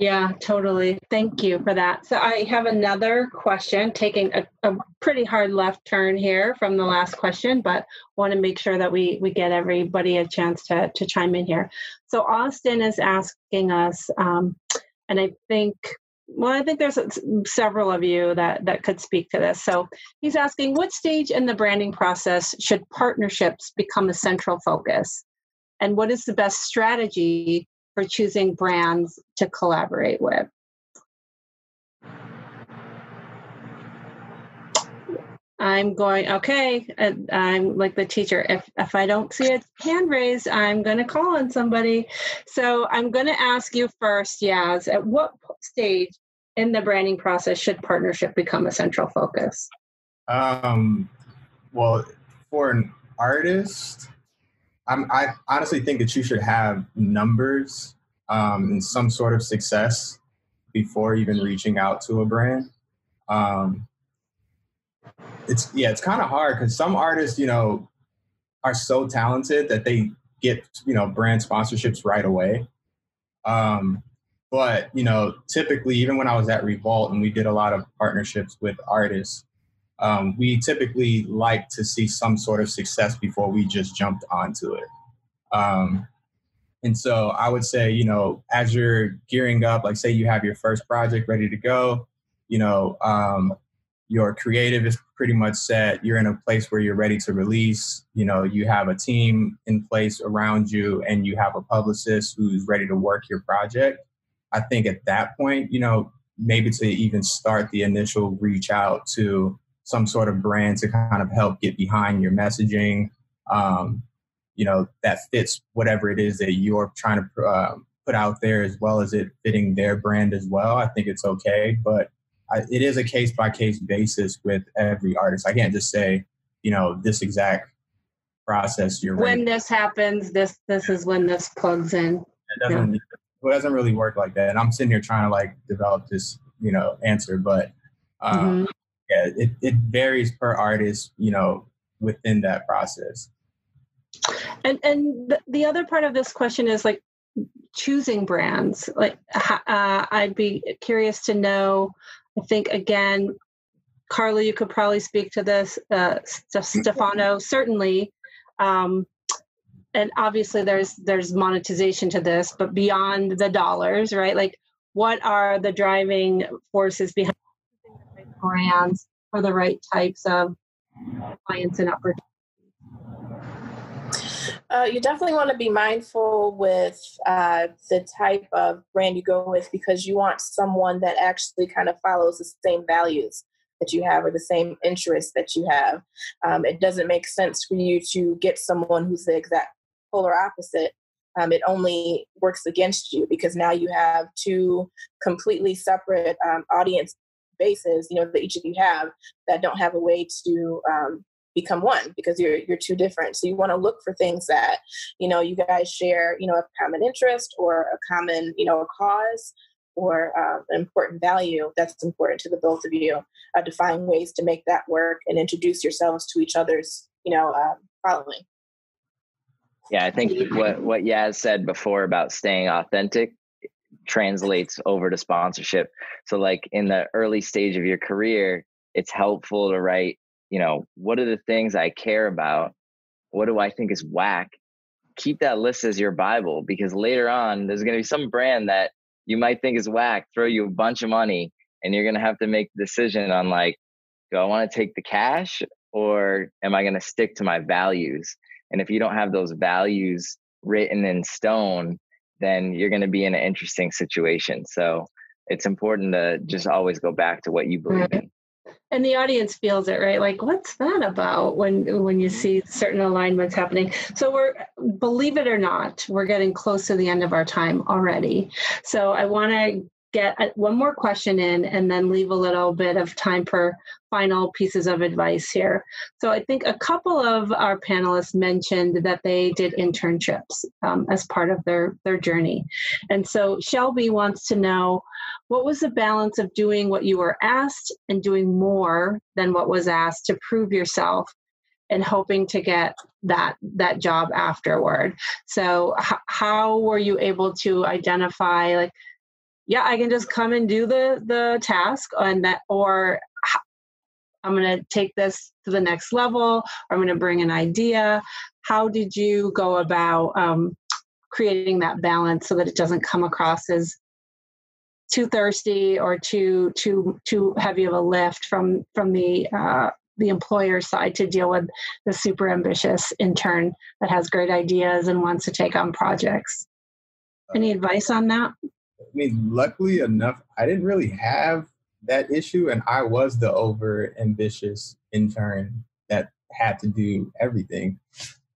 Yeah, totally. Thank you for that. So I have another question, taking a, a, pretty hard left turn here from the last question, but want to make sure that we we get everybody a chance to to chime in here. So Austin is asking us, um, and I think. Well, I think there's several of you that, that could speak to this. So he's asking, what stage in the branding process should partnerships become a central focus? And what is the best strategy for choosing brands to collaborate with. I'm going, okay, I'm like the teacher. If, if I don't see a hand raised, I'm going to call on somebody. So I'm going to ask you first, Yaz, at what stage in the branding process should partnership become a central focus? Um, well, for an artist, I'm, I honestly think that you should have numbers um, and some sort of success before even reaching out to a brand. Um, it's yeah, it's kind of hard because some artists, you know, are so talented that they get you know brand sponsorships right away. Um, but you know, typically, even when I was at Revolt and we did a lot of partnerships with artists, um, we typically like to see some sort of success before we just jumped onto it. Um, and so I would say, you know, as you're gearing up, like say you have your first project ready to go, you know, um, your creative is pretty much set. You're in a place where you're ready to release. You know, you have a team in place around you and you have a publicist who's ready to work your project. I think at that point, you know, maybe to even start the initial reach out to some sort of brand to kind of help get behind your messaging, um, you know, that fits whatever it is that you're trying to uh, put out there as well as it fitting their brand as well. I think it's okay. But I, it is a case by case basis with every artist. I can't just say, you know, this exact process you're when this happens, this this is when this plugs in. It doesn't, yeah. it doesn't really work like that. And I'm sitting here trying to like develop this, you know, answer, but um, mm-hmm. Yeah, it, it varies per artist, you know, within that process. And and the, the other part of this question is like choosing brands. Like uh, I'd be curious to know I think again, Carla, you could probably speak to this. Uh, Stefano, certainly. Um, and obviously, there's there's monetization to this, but beyond the dollars, right? Like, what are the driving forces behind brands for the right types of clients and opportunities? Uh, you definitely want to be mindful with uh, the type of brand you go with because you want someone that actually kind of follows the same values that you have or the same interests that you have. Um, it doesn't make sense for you to get someone who's the exact polar opposite. Um, it only works against you because now you have two completely separate um, audience bases, you know, that each of you have that don't have a way to um, become one because you're you're too different. So you want to look for things that you know you guys share you know a common interest or a common you know a cause or uh, an important value that's important to the both of you uh, to find ways to make that work and introduce yourselves to each other's you know um, following. Yeah i think what what yaz said before about staying authentic translates over to sponsorship so like in the early stage of your career it's helpful to write you know, what are the things I care about? What do I think is whack? Keep that list as your Bible because later on, there's going to be some brand that you might think is whack, throw you a bunch of money, and you're going to have to make the decision on like, do I want to take the cash or am I going to stick to my values? And if you don't have those values written in stone, then you're going to be in an interesting situation. So it's important to just always go back to what you believe in. And the audience feels it right? Like what's that about when when you mm-hmm. see certain alignments happening? So we're believe it or not we're getting close to the end of our time already. So i want to get one more question in and then leave a little bit of time for final pieces of advice here. So, I think a couple of our panelists mentioned that they did internships um, as part of their, their journey. And so, Shelby wants to know what was the balance of doing what you were asked and doing more than what was asked to prove yourself and hoping to get that that job afterward so h- how were you able to identify like yeah, I can just come and do the the task and that or I'm going to take this to the next level or I'm going to bring an idea. How did you go about um, creating that balance so that it doesn't come across as too thirsty or too too too heavy of a lift from from the uh, the employer side to deal with the super ambitious intern that has great ideas and wants to take on projects. Any advice on that? I mean, luckily enough, I didn't really have that issue, and I was the over ambitious intern that had to do everything.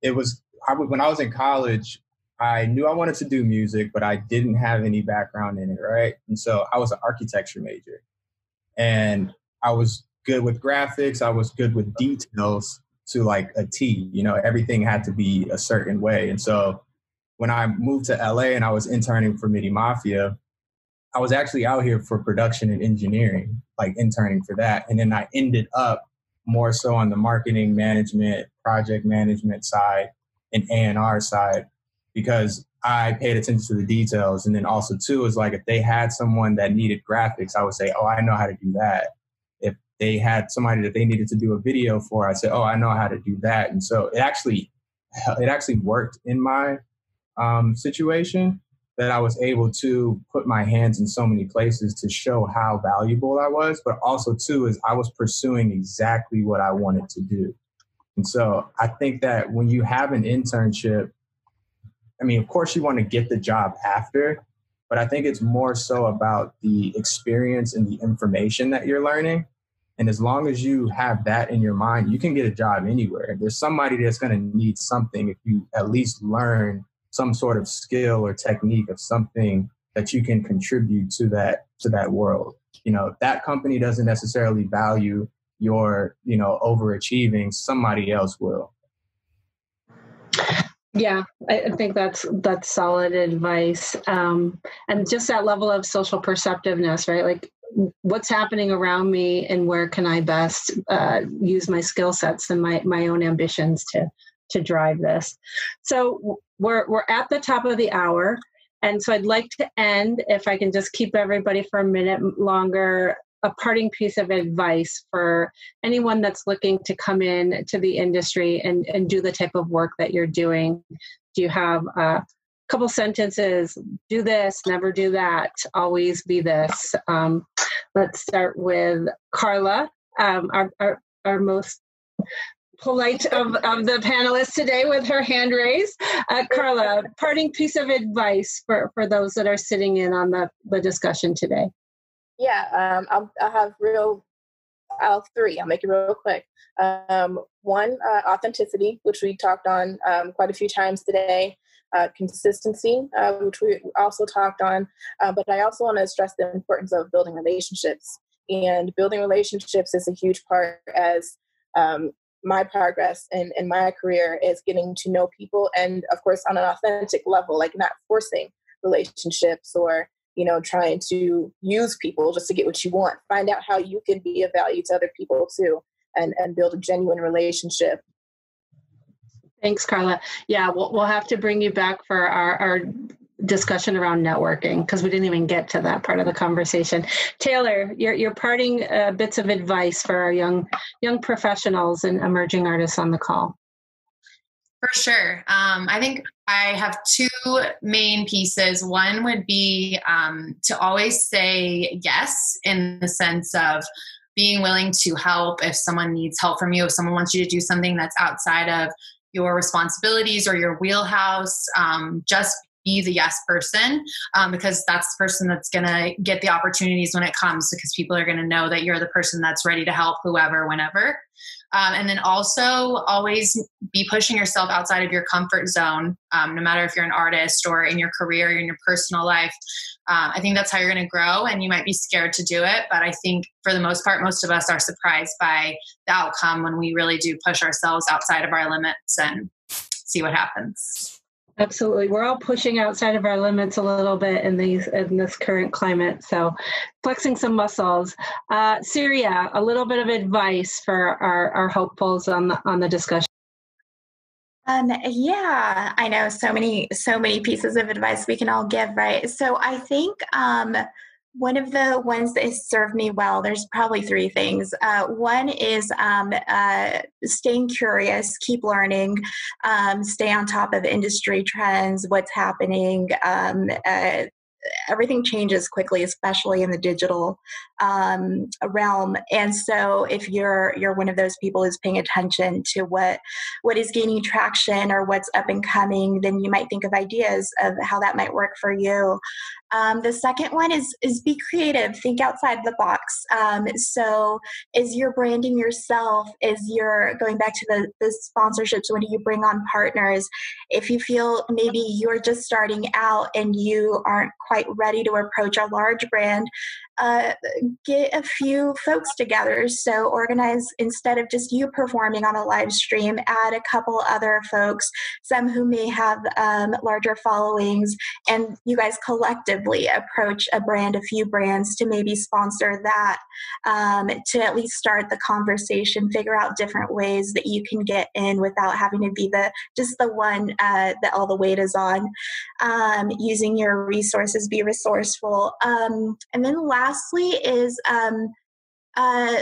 It was I when I was in college. I knew I wanted to do music, but I didn't have any background in it, right? And so I was an architecture major, and I was good with graphics. I was good with details to like a T. You know, everything had to be a certain way. And so when I moved to LA and I was interning for MIDI Mafia, I was actually out here for production and engineering, like interning for that. And then I ended up more so on the marketing management, project management side, and A&R side because I paid attention to the details. And then also too is like if they had someone that needed graphics, I would say, oh, I know how to do that. If they had somebody that they needed to do a video for, I said, oh, I know how to do that. And so it actually, it actually worked in my um, situation that I was able to put my hands in so many places to show how valuable I was, but also too is I was pursuing exactly what I wanted to do. And so I think that when you have an internship, I mean, of course you want to get the job after, but I think it's more so about the experience and the information that you're learning. And as long as you have that in your mind, you can get a job anywhere. There's somebody that's going to need something if you at least learn some sort of skill or technique of something that you can contribute to that to that world. You know that company doesn't necessarily value your you know overachieving somebody else will. Yeah i think that's that's solid advice. Um, and just that level of social perceptiveness right? Like what's happening around me and where can i best uh, use my skill sets and my my own ambitions to to drive this. So we're we're at the top of the hour, and so I'd like to end, if I can just keep everybody for a minute longer, a parting piece of advice for anyone that's looking to come in to the industry and and do the type of work that you're doing. Do you have a couple sentences? Do this, never do that, always be this. Um, let's start with Carla, um, our, our our most polite of, of the panelists today with her hand raised. Uh, Carla, parting piece of advice for, for those that are sitting in on the, the discussion today. Yeah, um, I'll, I'll have real, I'll three, I'll make it real quick. Um, one, uh, authenticity, which we talked on um, quite a few times today. Uh, consistency, uh, which we also talked on. Uh, but I also want to stress the importance of building relationships. And building relationships is a huge part as um, my progress in, in my career is getting to know people and of course on an authentic level like not forcing relationships or you know trying to use people just to get what you want. Find out how you can be of value to other people too and and build a genuine relationship. Thanks carla. Yeah we'll, we'll have to bring you back for our, our discussion around networking because we didn't even get to that part of the conversation. Taylor, your your parting uh, bits of advice for our young young professionals and emerging artists on the call. For sure. Um, I think I have two main pieces. One would be um, to always say yes in the sense of being willing to help if someone needs help from you, if someone wants you to do something that's outside of your responsibilities or your wheelhouse. Um, just be the yes person um, because that's the person that's going to get the opportunities when it comes because people are going to know that you're the person that's ready to help whoever whenever. Um, and then also always be pushing yourself outside of your comfort zone um, no matter if you're an artist or in your career or in your personal life. Uh, i think that's how you're going to grow and you might be scared to do it but i think for the most part most of us are surprised by the outcome when we really do push ourselves outside of our limits and see what happens Absolutely. We're all pushing outside of our limits a little bit in these in this current climate. So flexing some muscles. Uh Syria, a little bit of advice for our, our hopefuls on the on the discussion. Um, yeah, I know so many, so many pieces of advice we can all give, right? So I think um, one of the ones that has served me well, there's probably three things. Uh, one is um, uh, staying curious, keep learning, um, stay on top of industry trends, what's happening. Um, uh, everything changes quickly, especially in the digital um, realm. And so, if you're you're one of those people who's paying attention to what what is gaining traction or what's up and coming, then you might think of ideas of how that might work for you. Um, the second one is is be creative, think outside the box. Um, so, is your branding yourself? Is your going back to the the sponsorships? When do you bring on partners? If you feel maybe you're just starting out and you aren't quite ready to approach a large brand, uh, get a few folks together. So organize instead of just you performing on a live stream, add a couple other folks, some who may have um, larger followings, and you guys collectively approach a brand, a few brands to maybe sponsor that um, to at least start the conversation, figure out different ways that you can get in without having to be the just the one uh, that all the weight is on. Um, using your resources, be resourceful, um, and then last lastly is um, uh,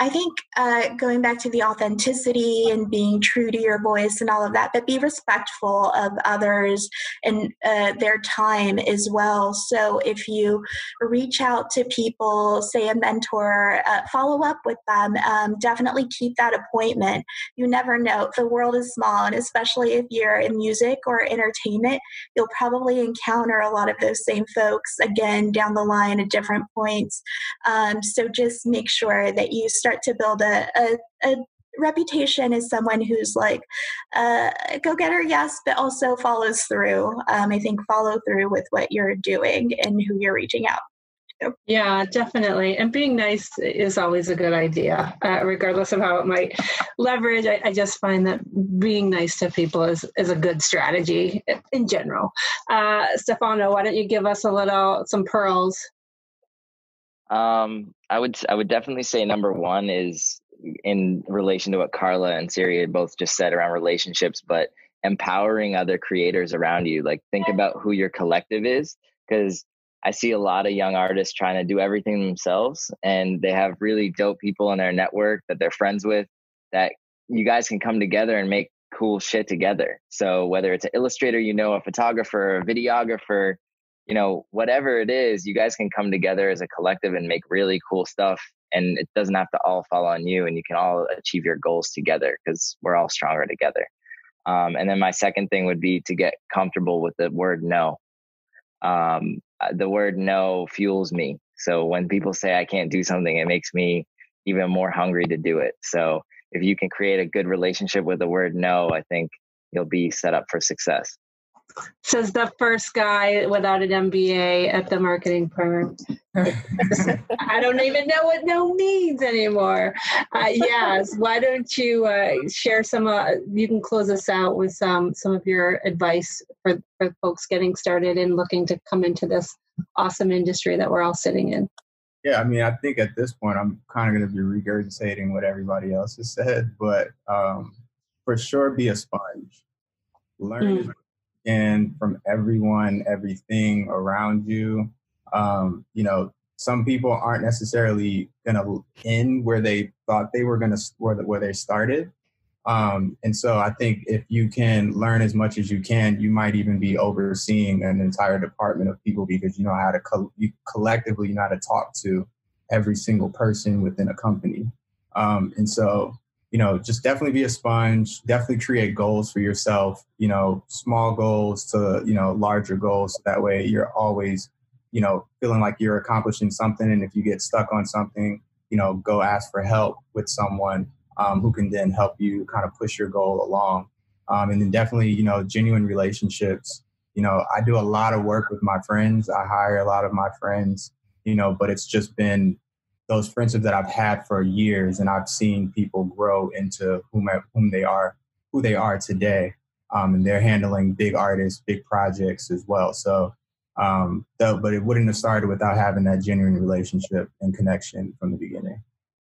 I think uh, going back to the authenticity and being true to your voice and all of that, but be respectful of others and uh, their time as well. So if you reach out to people, say a mentor, uh, follow up with them. Um, definitely keep that appointment. You never know. The world is small, and especially if you're in music or entertainment, you'll probably encounter a lot of those same folks again down the line at different points. Um, so just make sure that you start start to build a, a, a reputation as someone who's like uh, go getter yes but also follows through um, i think follow through with what you're doing and who you're reaching out to. yeah definitely. And being nice is always a good idea uh, regardless of how it might leverage. I, I, just find that being nice to people is, is a good strategy in general. Uh, stefano why don't you give us a little some pearls um, I would I would definitely say number one is in relation to what Carla and Siri had both just said around relationships, but empowering other creators around you. Like think about who your collective is, because I see a lot of young artists trying to do everything themselves, and they have really dope people in their network that they're friends with that you guys can come together and make cool shit together. So whether it's an illustrator, you know, a photographer, a videographer, you know, whatever it is, you guys can come together as a collective and make really cool stuff. And it doesn't have to all fall on you, and you can all achieve your goals together because we're all stronger together. Um, and then my second thing would be to get comfortable with the word no. Um, uh, the word no fuels me. So when people say I can't do something, it makes me even more hungry to do it. So if you can create a good relationship with the word no, I think you'll be set up for success. Says the first guy without an MBA at the marketing firm. (laughs) I don't even know what no means anymore. Uh, yes, why don't you uh, share some? Uh, you can close us out with some some of your advice for for folks getting started and looking to come into this awesome industry that we're all sitting in. Yeah, I mean, I think at this point I'm kind of going to be regurgitating what everybody else has said, but um, for sure, be a sponge. Learn mm and from everyone, everything around you. Um, you know, some people aren't necessarily going to end where they thought they were going to where, where they started. Um, and so I think if you can learn as much as you can, you might even be overseeing an entire department of people because you know how to co- you collectively you know how to talk to every single person within a company. Um, and so you know, just definitely be a sponge, definitely create goals for yourself, you know, small goals to, you know, larger goals. That way you're always, you know, feeling like you're accomplishing something. And if you get stuck on something, you know, go ask for help with someone um, who can then help you kind of push your goal along. Um, and then definitely, you know, genuine relationships. You know, I do a lot of work with my friends. I hire a lot of my friends, you know, but it's just been those friendships that I've had for years, and I've seen people grow into whom whom they are, who they are today, um, and they're handling big artists, big projects as well. So, um, though, but it wouldn't have started without having that genuine relationship and connection from the beginning.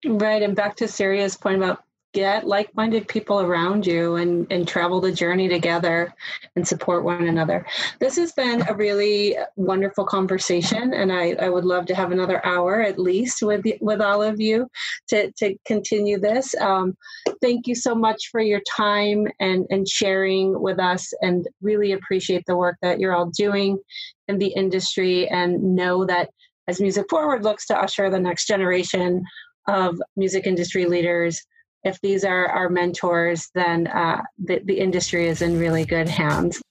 Right, and back to Siri's point about get like-minded people around you and and travel the journey together and support one another. This has been a really wonderful conversation and i, I would love to have another hour at least with with all of you to to continue this. Um, thank you so much for your time and and sharing with us and really appreciate the work that you're all doing in the industry and know that as music forward looks to usher the next generation of music industry leaders if these are our mentors, then uh, the, the industry is in really good hands.